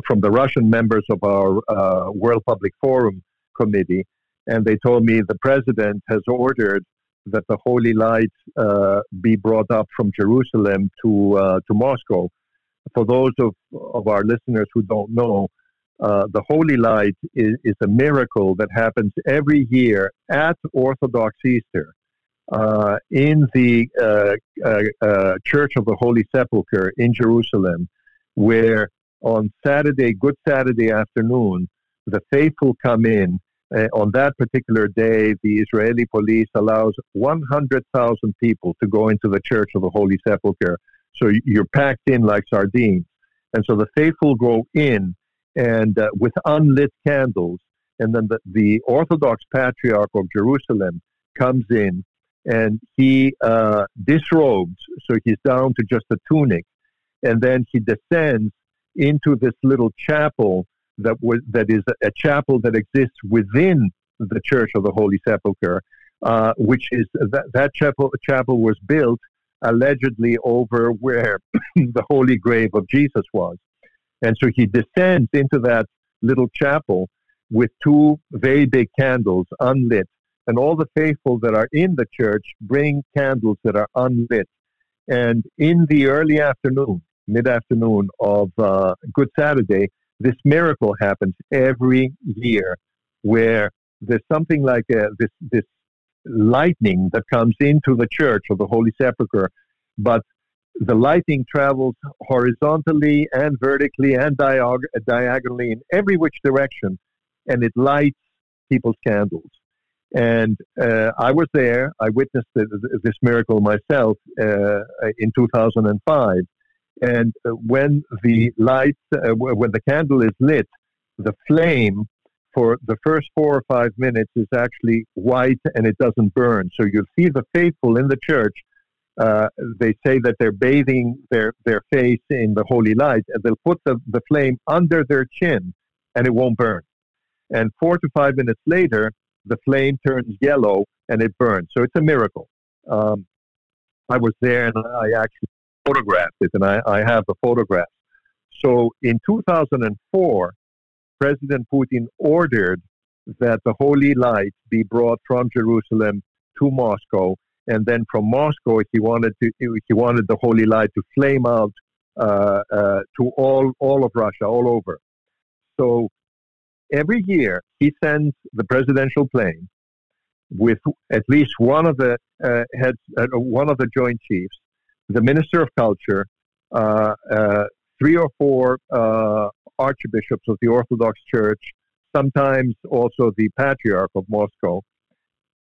from the Russian members of our World Public Forum committee, and they told me the president has ordered that the holy light be brought up from Jerusalem to to Moscow. For those of, of our listeners who don't know, the Holy Light is, is, a miracle that happens every year at Orthodox Easter uh, in the uh, uh, uh, Church of the Holy Sepulchre in Jerusalem, where on Saturday, Good Saturday afternoon, the faithful come in. on that particular day, the Israeli police allows 100,000 people to go into the Church of the Holy Sepulchre. So you're packed in like sardines. And so the faithful go in and uh, with unlit candles. And then the, the Orthodox Patriarch of Jerusalem comes in and he uh, disrobes, so he's down to just a tunic, and then he descends into this little chapel that was that is a chapel that exists within the Church of the Holy Sepulchre, uh, which is that that chapel chapel was built allegedly over where the holy grave of Jesus was. And so he descends into that little chapel with two very big candles unlit. And all the faithful that are in the church bring candles that are unlit. And in the early afternoon, mid afternoon of uh, Good Saturday, this miracle happens every year where there's something like a, this, this lightning that comes into the church of the Holy Sepulchre, but the lightning travels horizontally and vertically and diag- diagonally in every which direction, and it lights people's candles. And uh, I was there. I witnessed this miracle myself uh, in 2005. And uh, when the light, uh, when the candle is lit, the flame for the first four or five minutes is actually white and it doesn't burn. So you'll see the faithful in the church uh, they say that they're bathing their, their face in the holy light, and they'll put the, the flame under their chin, and it won't burn. And four to five minutes later, the flame turns yellow and it burns. So it's a miracle. Um, I was there and I actually photographed it, and I, I have the photograph. So in 2004, President Putin ordered that the holy light be brought from Jerusalem to Moscow and then from Moscow, he wanted to he wanted the holy light to flame out uh, uh, to all all of Russia, all over. So every year he sends the presidential plane with at least one of the uh, heads, uh, one of the Joint Chiefs, the Minister of Culture, uh, uh, three or four archbishops of the Orthodox Church, sometimes also the Patriarch of Moscow,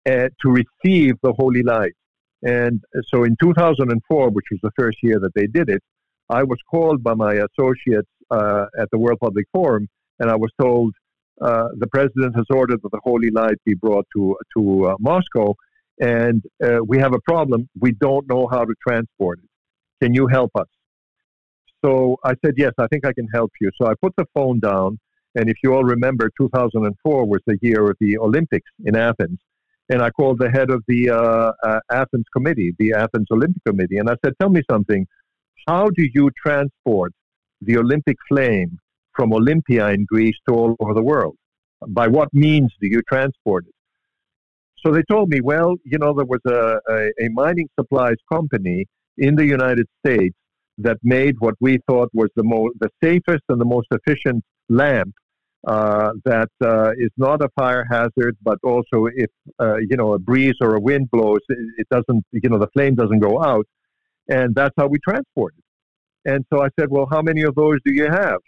uh, to receive the holy light. And so in 2004, which was the first year that they did it, I was called by my associates uh, at the World Public Forum, and I was told uh, the president has ordered that the holy light be brought to to uh, Moscow, and uh, we have a problem. We don't know how to transport it. Can you help us? So I said, yes, I think I can help you. So I put the phone down, and if you all remember, 2004 was the year of the Olympics in Athens and I called the head of the uh, uh, Athens committee, the Athens Olympic Committee, and I said, "Tell me something. How do you transport the Olympic flame from Olympia in Greece to all over the world? By what means do you transport it?" So they told me, "Well, you know, there was a, a, a mining supplies company in the United States that made what we thought was the most, the safest and the most efficient lamp uh, that uh, is not a fire hazard, but also if uh, you know a breeze or a wind blows, it, it, doesn't you know the flame doesn't go out, and that's how we transport it. And so I said, well, how many of those do you have?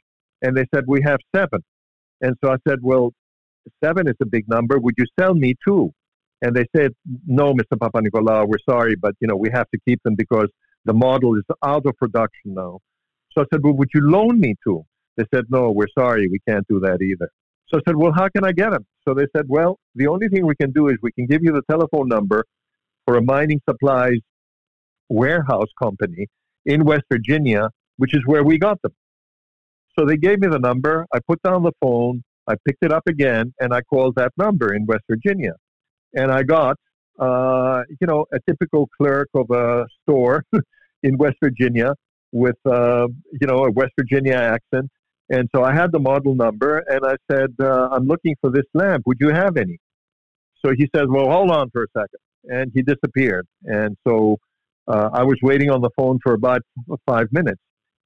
And they said we have seven. And so I said, well, seven is a big number. Would you sell me two? And they said, no, Mr. Papanikolaou, we're sorry, but, you know, we have to keep them because the model is out of production now. So I said, well, would you loan me two? They said, no, we're sorry, we can't do that either. So I said, well, how can I get them? So they said, well, the only thing we can do is we can give you the telephone number for a mining supplies warehouse company in West Virginia, which is where we got them. So they gave me the number. I put down the phone. I picked it up again, and I called that number in West Virginia, and I got, uh, you know, a typical clerk of a store in West Virginia with, uh, you know, a West Virginia accent. And so I had the model number, and I said, uh, "I'm looking for this lamp. Would you have any?" So he says, "Well, hold on for a second. and he disappeared. And so uh, I was waiting on the phone for about five minutes,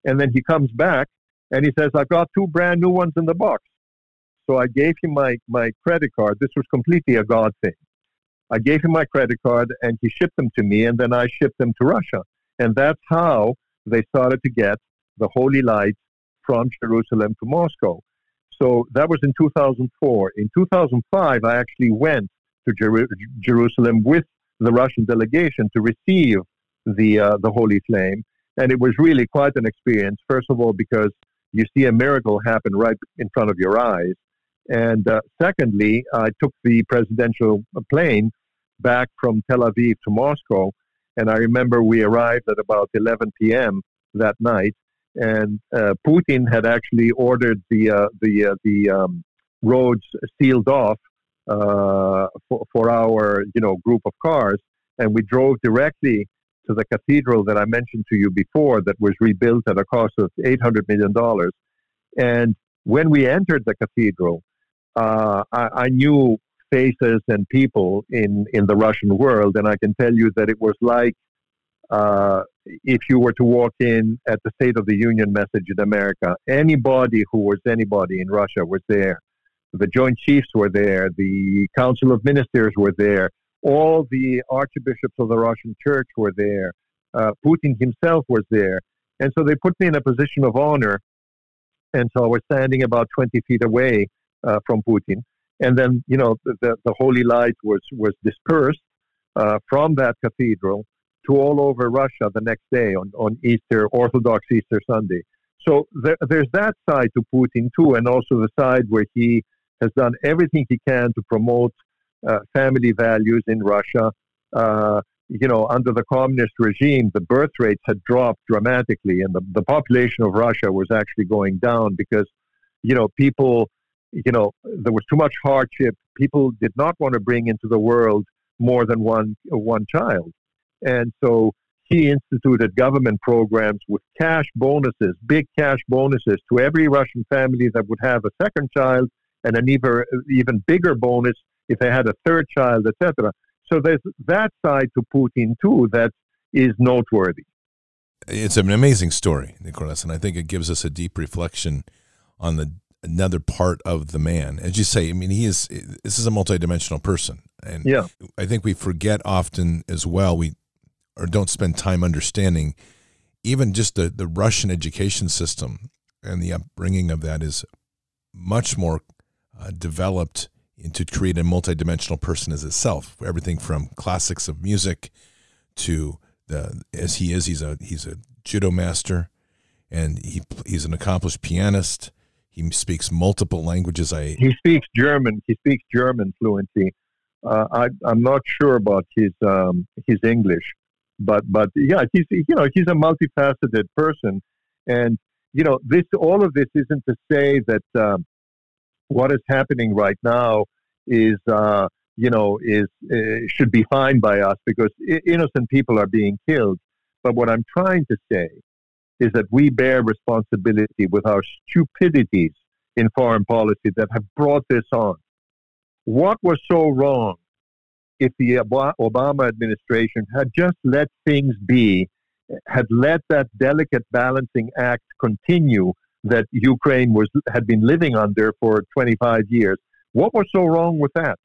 and then he comes back and he says, "I've got two brand new ones in the box." So I gave him my my credit card. This was completely a God thing. I gave him my credit card, and he shipped them to me, and then I shipped them to Russia, and that's how they started to get the holy light from Jerusalem to Moscow. So that was in 2004. In 2005, I actually went to Jer- Jerusalem with the Russian delegation to receive the uh, the Holy Flame, and it was really quite an experience. First of all, because you see a miracle happen right in front of your eyes, and uh, secondly, I took the presidential plane back from Tel Aviv to Moscow, and I remember we arrived at about 11 p.m. that night, and uh, Putin had actually ordered the uh, the uh, the um, roads sealed off uh, for, for our you know group of cars, and we drove directly to the cathedral that I mentioned to you before, that was rebuilt at a cost of eight hundred million dollars. And when we entered the cathedral, uh, I, I knew faces and people in in the Russian world, and I can tell you that it was like uh, if you were to walk in at the State of the Union message in America, anybody who was anybody in Russia was there. The Joint Chiefs were there. The Council of Ministers were there. All the archbishops of the Russian Church were there. Uh, Putin himself was there. And so they put me in a position of honor. And so I was standing about 20 feet away uh, from Putin. And then, you know, the, the holy light was, was dispersed uh, from that cathedral to all over Russia the next day on, on Easter, Orthodox Easter Sunday. So there, there's that side to Putin too, and also the side where he has done everything he can to promote family values in Russia. Uh, you know, under the communist regime, the birth rates had dropped dramatically, and the, the population of Russia was actually going down because, you know, people, you know, there was too much hardship. People did not want to bring into the world more than one one child, and so he instituted government programs with cash bonuses, big cash bonuses to every Russian family that would have a second child and an even, even bigger bonus if they had a third child, etc. So there's that side to Putin too that is noteworthy. It's an amazing story, Nicholas, and I think it gives us a deep reflection on the another part of the man. As you say, I mean, he is this is a multidimensional person, and yeah. I think we forget often as well. We or don't spend time understanding even just the the Russian education system and the upbringing of that is much more uh, developed into create a multidimensional person as itself. Everything from classics of music to the as he is, he's a he's a judo master, and he he's an accomplished pianist. He speaks multiple languages. I he speaks German. He speaks German fluently. Uh, I, I'm not sure about his um, his English, but but yeah, he's you know he's a multifaceted person, and you know this all of this isn't to say that um, what is happening right now is, uh, you know, is uh, should be fine by us because innocent people are being killed. But what I'm trying to say is that we bear responsibility with our stupidities in foreign policy that have brought this on. What was so wrong if the Obama administration had just let things be, had let that delicate balancing act continue that Ukraine was had been living under for 25 years. What was so wrong with that?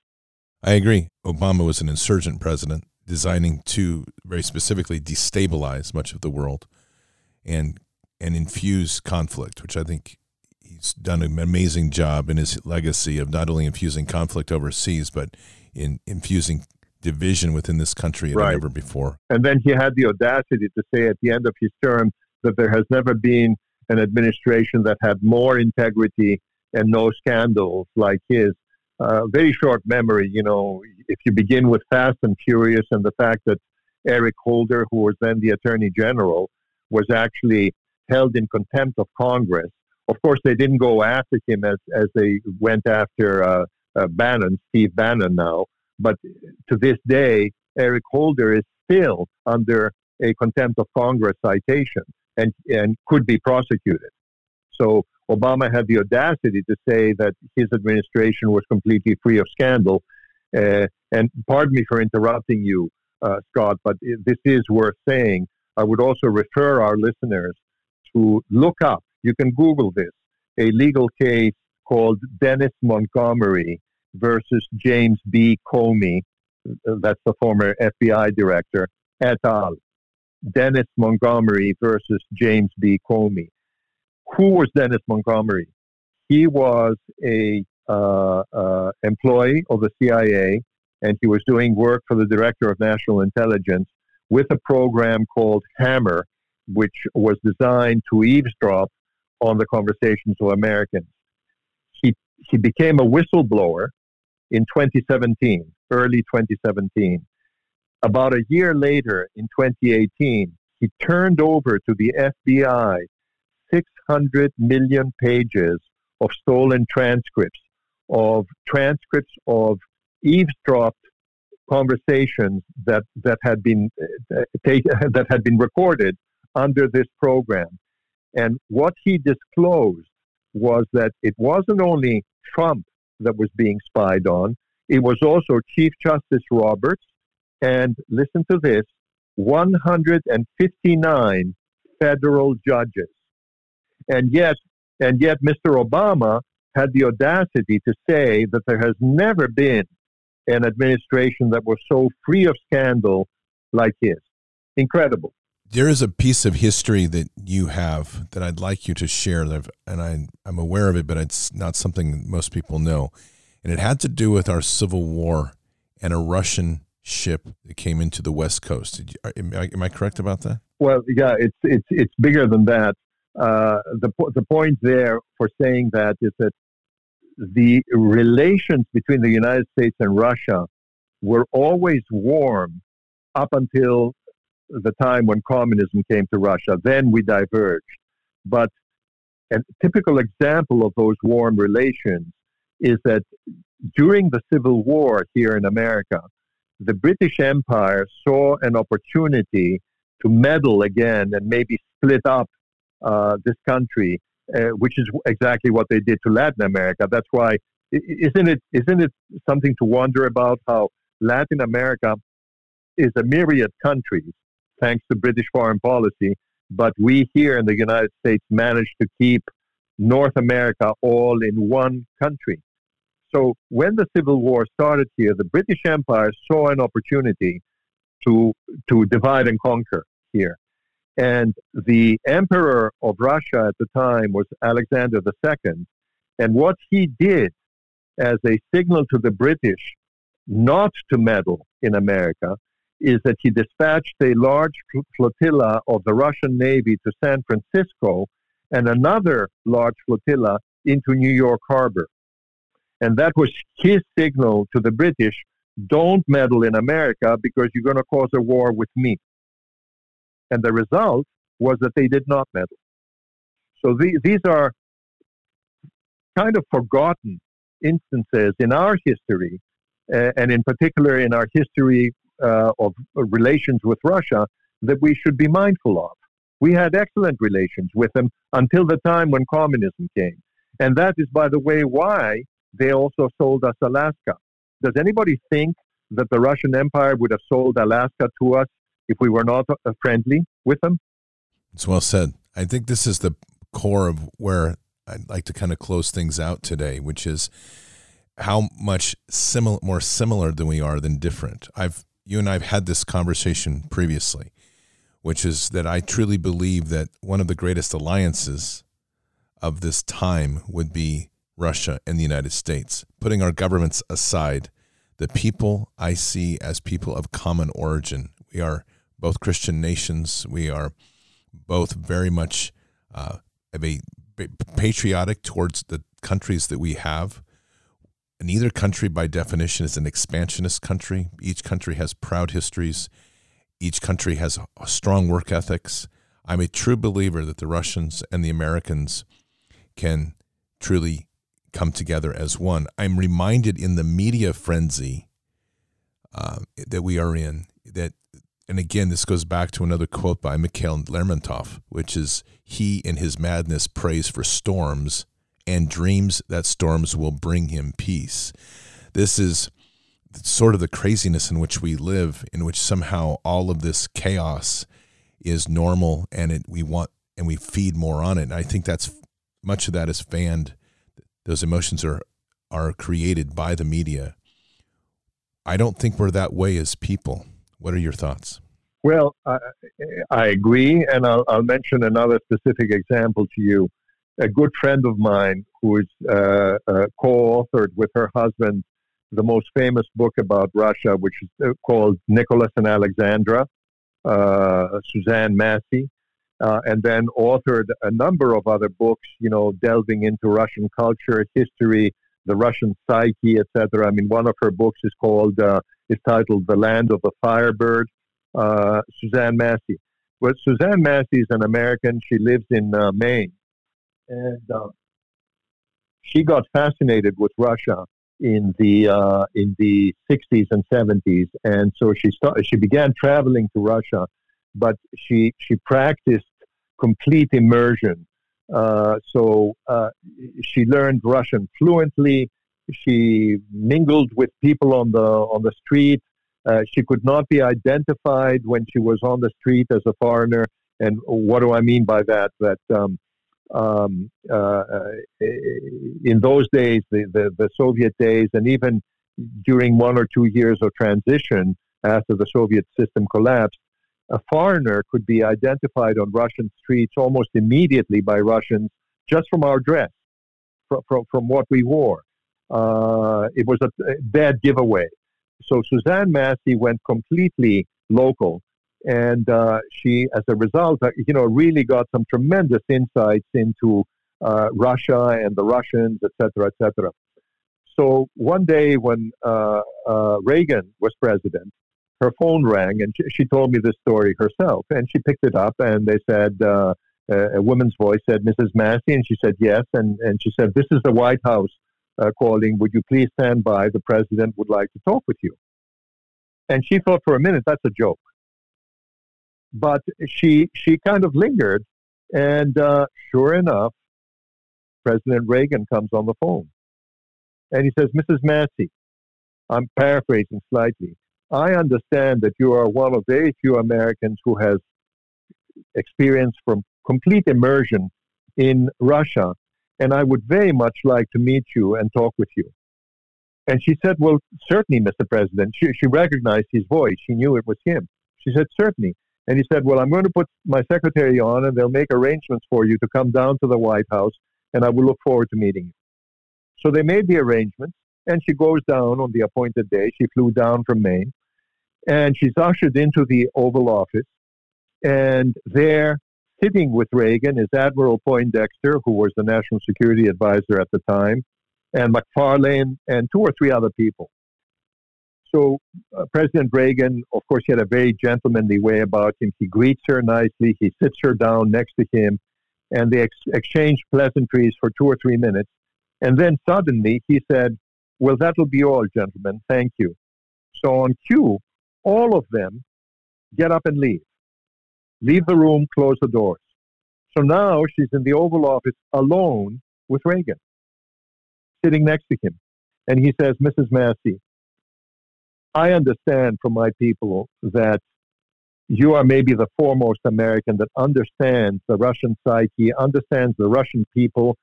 I agree. Obama was an insurgent president designing to very specifically destabilize much of the world and and infuse conflict, which I think he's done an amazing job in his legacy of not only infusing conflict overseas but in infusing division within this country Right. than ever before. And then he had the audacity to say at the end of his term that there has never been an administration that had more integrity and no scandals like his. Uh, very short memory, you know, if you begin with Fast and Furious and the fact that Eric Holder, who was then the Attorney General, was actually held in contempt of Congress. Of course, they didn't go after him as, as they went after uh, uh, Bannon, Steve Bannon now. But to this day, Eric Holder is still under a contempt of Congress citation and, and could be prosecuted. So Obama had the audacity to say that his administration was completely free of scandal. Uh, and pardon me for interrupting you, uh, Scott, but this is worth saying. I would also refer our listeners to look up, you can Google this, a legal case called Dennis Montgomery versus James B. Comey, uh, that's the former FBI director, et al. Dennis Montgomery versus James B. Comey. Who was Dennis Montgomery? He was a uh, uh, employee of the CIA, and he was doing work for the Director of National Intelligence with a program called Hammer, which was designed to eavesdrop on the conversations of Americans. He he became a whistleblower in 2017, early 2017. About a year later, in 2018, he turned over to the FBI 600 million pages of stolen transcripts, of transcripts of eavesdropped conversations that, that had been uh, take, that had been recorded under this program. And what he disclosed was that it wasn't only Trump that was being spied on, it was also Chief Justice Roberts and listen to this 159 federal judges. And yet, and yet, Mr. Obama had the audacity to say that there has never been an administration that was so free of scandal like his. Incredible. There is a piece of history that you have that I'd like you to share, and I, I'm aware of it, but it's not something most people know. And it had to do with our Civil War and a Russian ship that came into the West Coast. You, am, I, am I correct about that? Well, yeah, it's it's it's bigger than that. Uh, the the point there for saying that is that the relations between the United States and Russia were always warm up until the time when communism came to Russia. Then we diverged. But a typical example of those warm relations is that during the Civil War here in America, the British Empire saw an opportunity to meddle again and maybe split up uh, this country, uh, which is exactly what they did to Latin America. That's why, isn't it, isn't it something to wonder about how Latin America is a myriad countries, thanks to British foreign policy, but we here in the United States managed to keep North America all in one country. So when the Civil War started here, the British Empire saw an opportunity to to divide and conquer here. And the emperor of Russia at the time was Alexander II. And what he did as a signal to the British not to meddle in America is that he dispatched a large flotilla of the Russian Navy to San Francisco and another large flotilla into New York Harbor. And that was his signal to the British don't meddle in America because you're going to cause a war with me. And the result was that they did not meddle. So the, these are kind of forgotten instances in our history, uh, and in particular in our history uh, of relations with Russia, that we should be mindful of. We had excellent relations with them until the time when communism came. And that is, by the way, why they also sold us Alaska. Does anybody think that the Russian Empire would have sold Alaska to us if we were not uh, friendly with them? It's well said. I think this is the core of where I'd like to kind of close things out today, which is how much similar, more similar than we are than different. I've you and I've had this conversation previously, which is that I truly believe that one of the greatest alliances of this time would be Russia and the United States, putting our governments aside. the people I see as people of common origin. We are both Christian nations. We are both very much uh, of a patriotic towards the countries that we have. Neither country, by definition, is an expansionist country. Each country has proud histories. Each country has a strong work ethics. I'm a true believer that the Russians and the Americans can truly come together as one. I'm reminded in the media frenzy uh, that we are in that, and again, this goes back to another quote by Mikhail Lermontov, which is he in his madness prays for storms and dreams that storms will bring him peace. This is sort of the craziness in which we live, in which somehow all of this chaos is normal and it, we want and we feed more on it. And I think that's much of that is fanned. Those emotions are are created by the media. I don't think we're that way as people. What are your thoughts? Well, I, I agree, and I'll, I'll, mention another specific example to you. A good friend of mine who is uh, uh, co-authored with her husband the most famous book about Russia, which is uh, called Nicholas and Alexandra, uh, Suzanne Massie, uh, and then authored a number of other books, you know, delving into Russian culture, history, the Russian psyche, etc. I mean, one of her books is called, uh, is titled The Land of the Firebird, uh, Suzanne Massie. Well, Suzanne Massie is an American. She lives in uh, Maine. And she got fascinated with Russia in the uh, in the 60s and 70s, and so she started, she began traveling to Russia, but she she practiced complete immersion. Uh, so uh, she learned Russian fluently. She mingled with people on the on the street. Uh, she could not be identified when she was on the street as a foreigner. And what do I mean by that? That um, um, uh, uh, in those days, the, the, the, Soviet days, and even during one or two years of transition after the Soviet system collapsed, a foreigner could be identified on Russian streets almost immediately by Russians just from our dress, from, from, from what we wore. Uh, it was a bad giveaway. So Suzanne Massie went completely local and uh, she, as a result, uh, you know, really got some tremendous insights into uh, Russia and the Russians, et cetera, et cetera. So one day when uh, uh, Reagan was president, her phone rang and she, told me this story herself. And she picked it up and they said, uh, a, a woman's voice said, Mrs. Massie. And she said, yes. And, and she said, this is the White House calling. Would you please stand by? The president would like to talk with you. And she thought for a minute, that's a joke but she she kind of lingered, and uh, sure enough, President Reagan comes on the phone, and he says, "Mrs. Massie, I'm paraphrasing slightly. I understand that you are one of very few Americans who has experience from complete immersion in Russia, and I would very much like to meet you and talk with you." And she said, Well, certainly, Mr. President. She, she recognized his voice. She knew it was him. She said, Certainly. And he said, Well, I'm going to put my secretary on and they'll make arrangements for you to come down to the White House, and I will look forward to meeting you. So they made the arrangements, and she goes down on the appointed day. She flew down from Maine, and she's ushered into the Oval Office. And there, sitting with Reagan, is Admiral Poindexter, who was the national security advisor at the time, and McFarlane, and two or three other people so uh, President Reagan, of course, he had a very gentlemanly way about him. He greets her nicely. He sits her down next to him, and they ex- exchange pleasantries for two or three minutes. And then suddenly he said, "Well, that'll be all, gentlemen. Thank you." So on cue, all of them get up and leave, leave the room, close the doors. So now she's in the Oval Office alone with Reagan, sitting next to him, and he says, "Mrs. Massie." I understand from my people that you are maybe the foremost American that understands the Russian psyche, understands the Russian people,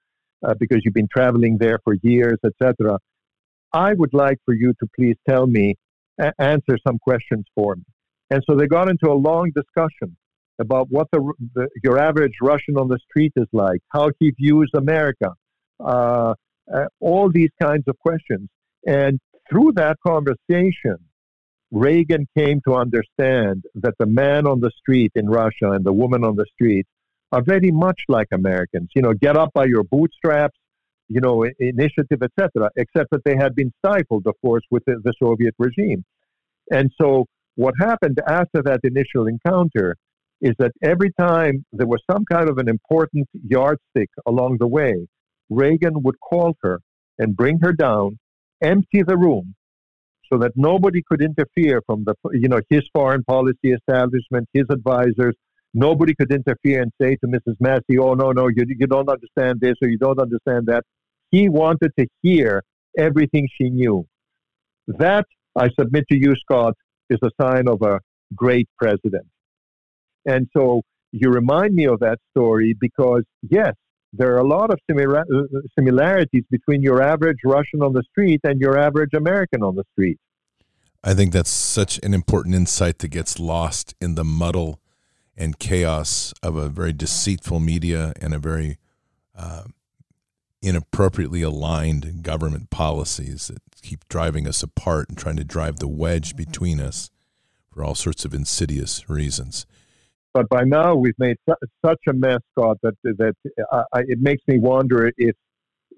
uh, because you've been traveling there for years, etc. I would like for you to please tell me, a- answer some questions for me. And so they got into a long discussion about what the, the, your average Russian on the street is like, how he views America, uh, uh, all these kinds of questions. And through that conversation, Reagan came to understand that the man on the street in Russia and the woman on the street are very much like Americans. You know, get up by your bootstraps, you know, initiative, etc. Except that they had been stifled, of course, with the, the Soviet regime. And so, what happened after that initial encounter is that every time there was some kind of an important yardstick along the way, Reagan would call her and bring her down, empty the room, so that nobody could interfere from the, you know, his foreign policy establishment, his advisors, Nobody could interfere and say to Mrs. Massie, oh, no, no, you, you don't understand this or you don't understand that. He wanted to hear everything she knew. That, I submit to you, Scott, is a sign of a great president. And so you remind me of that story because, yes, there are a lot of simila- uh, similarities between your average Russian on the street and your average American on the street. I think that's such an important insight that gets lost in the muddle and chaos of a very deceitful media and a very uh, inappropriately aligned government policies that keep driving us apart and trying to drive the wedge between us for all sorts of insidious reasons. But by now we've made su- such a mess, Scott, that that uh, it makes me wonder if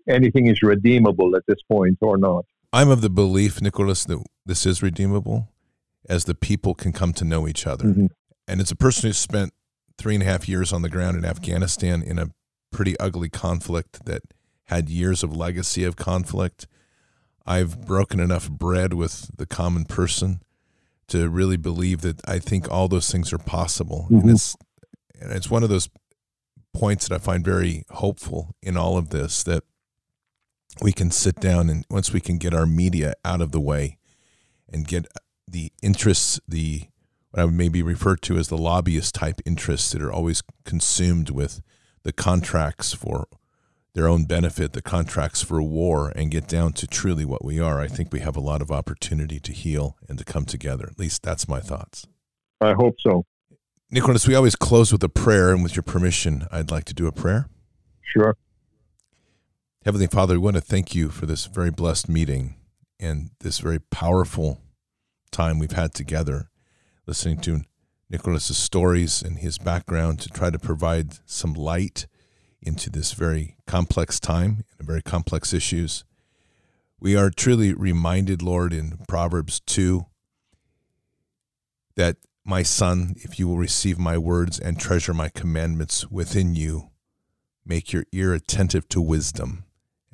anything is redeemable at this point or not. I'm of the belief, Nicholas, that this is redeemable as the people can come to know each other. Mm-hmm. And as a person who spent three and a half years on the ground in Afghanistan in a pretty ugly conflict that had years of legacy of conflict, I've broken enough bread with the common person to really believe that I think all those things are possible. Mm-hmm. And it's and it's one of those points that I find very hopeful in all of this that we can sit down and once we can get our media out of the way and get the interests, the what I would maybe refer to as the lobbyist type interests that are always consumed with the contracts for their own benefit, the contracts for war, and get down to truly what we are, I think we have a lot of opportunity to heal and to come together. At least that's my thoughts. I hope so. Nicholas, we always close with a prayer, and with your permission, I'd like to do a prayer. Sure. Heavenly Father, we want to thank you for this very blessed meeting and this very powerful time we've had together listening to Nicholas's stories and his background to try to provide some light into this very complex time and very complex issues. We are truly reminded, Lord, in Proverbs 2 that my son, if you will receive my words and treasure my commandments within you, make your ear attentive to wisdom.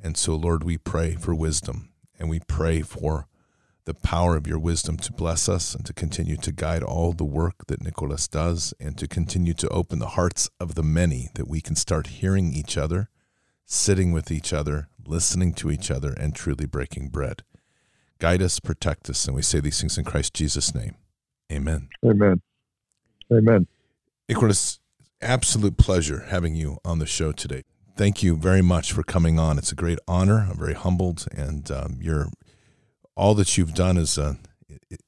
And so, Lord, we pray for wisdom and we pray for the power of your wisdom to bless us and to continue to guide all the work that Nicholas does and to continue to open the hearts of the many that we can start hearing each other, sitting with each other, listening to each other, and truly breaking bread. Guide us, protect us, and we say these things in Christ Jesus' name. Amen. Amen. Amen. Nicholas, absolute pleasure having you on the show today. Thank you very much for coming on. It's a great honor. I'm very humbled, and um, you're all that you've done is uh,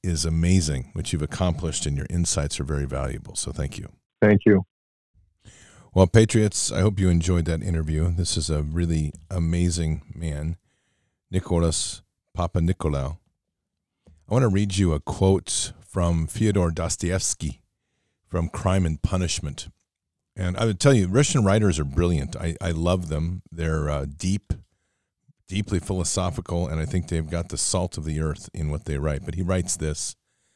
is amazing. What you've accomplished and your insights are very valuable. So thank you. Thank you. Well, Patriots, I hope you enjoyed that interview. This is a really amazing man, Nicholas Papanicolaou. I want to read you a quote from Fyodor Dostoevsky from Crime and Punishment. And I would tell you, Russian writers are brilliant. I, I love them. They're uh, deep, deeply philosophical, and I think they've got the salt of the earth in what they write. But he writes this.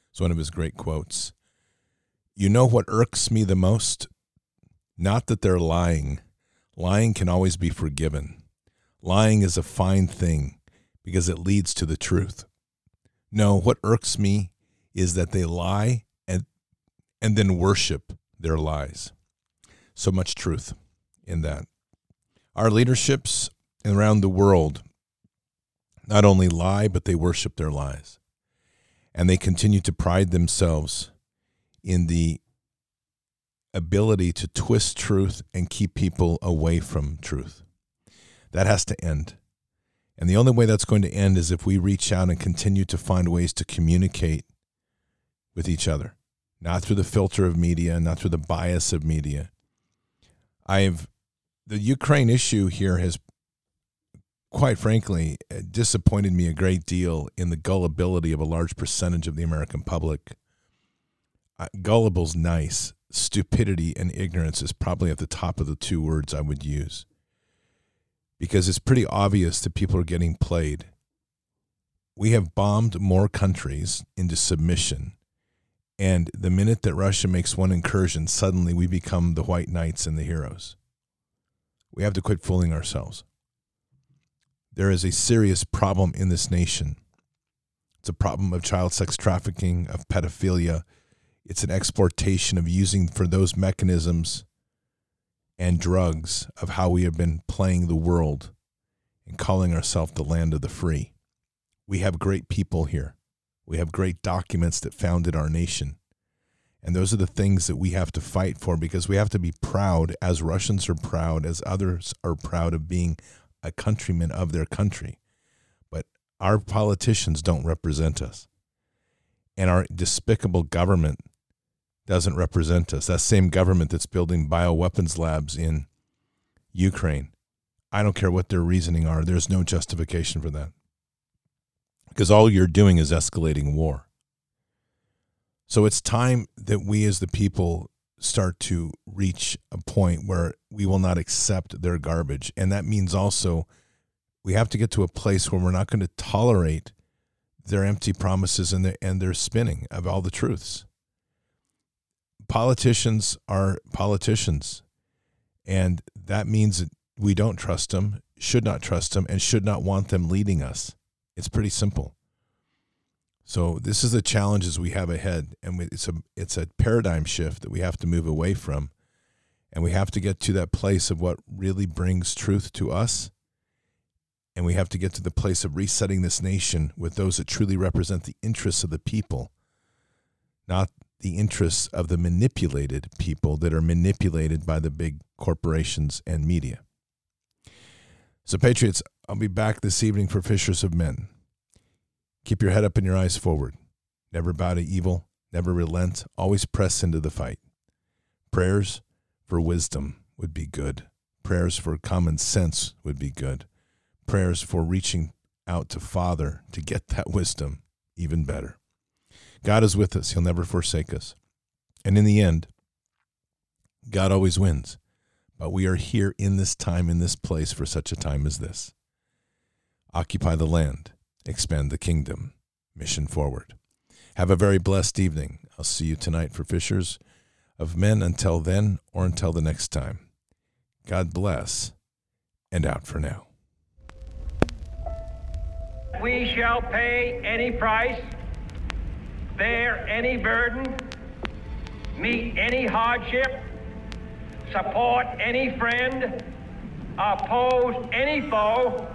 It's one of his great quotes. You know what irks me the most? Not that they're lying. Lying can always be forgiven. Lying is a fine thing because it leads to the truth. No, what irks me is that they lie and and then worship their lies. So much truth in that. Our leaderships around the world not only lie, but they worship their lies. And they continue to pride themselves in the ability to twist truth and keep people away from truth. That has to end. And the only way that's going to end is if we reach out and continue to find ways to communicate with each other, not through the filter of media, not through the bias of media. I've the Ukraine issue here has quite frankly, disappointed me a great deal in the gullibility of a large percentage of the American public. Uh, gullible's nice. Stupidity and ignorance is probably at the top of the two words I would use. Because it's pretty obvious that people are getting played. We have bombed more countries into submission. And the minute that Russia makes one incursion, suddenly we become the white knights and the heroes. We have to quit fooling ourselves. There is a serious problem in this nation. It's a problem of child sex trafficking, of pedophilia. It's an exportation of using for those mechanisms and drugs of how we have been playing the world and calling ourselves the land of the free. We have great people here. We have great documents that founded our nation. And those are the things that we have to fight for because we have to be proud, as Russians are proud, as others are proud of being a countryman of their country. But our politicians don't represent us. And our despicable government doesn't represent us. That same government that's building bioweapons labs in Ukraine. I don't care what their reasoning are. There's no justification for that. Because all you're doing is escalating war. So it's time that we as the people start to reach a point where we will not accept their garbage. And that means also we have to get to a place where we're not going to tolerate their empty promises and their, and their spinning of all the truths. Politicians are politicians. And that means that we don't trust them, should not trust them, and should not want them leading us. It's pretty simple. So this is the challenges we have ahead, and it's a it's a paradigm shift that we have to move away from, and we have to get to that place of what really brings truth to us, and we have to get to the place of resetting this nation with those that truly represent the interests of the people, not the interests of the manipulated people that are manipulated by the big corporations and media. So, Patriots, I'll be back this evening for Fishers of Men. Keep your head up and your eyes forward. Never bow to evil, never relent, always press into the fight. Prayers for wisdom would be good. Prayers for common sense would be good. Prayers for reaching out to Father to get that wisdom, even better. God is with us, He'll never forsake us. And in the end, God always wins. But we are here in this time, in this place, for such a time as this. Occupy the land expand the kingdom. Mission forward. Have a very blessed evening. I'll see you tonight for Fishers of Men. Until then, or until the next time, God bless, and out for now. We shall pay any price, bear any burden, meet any hardship, support any friend, oppose any foe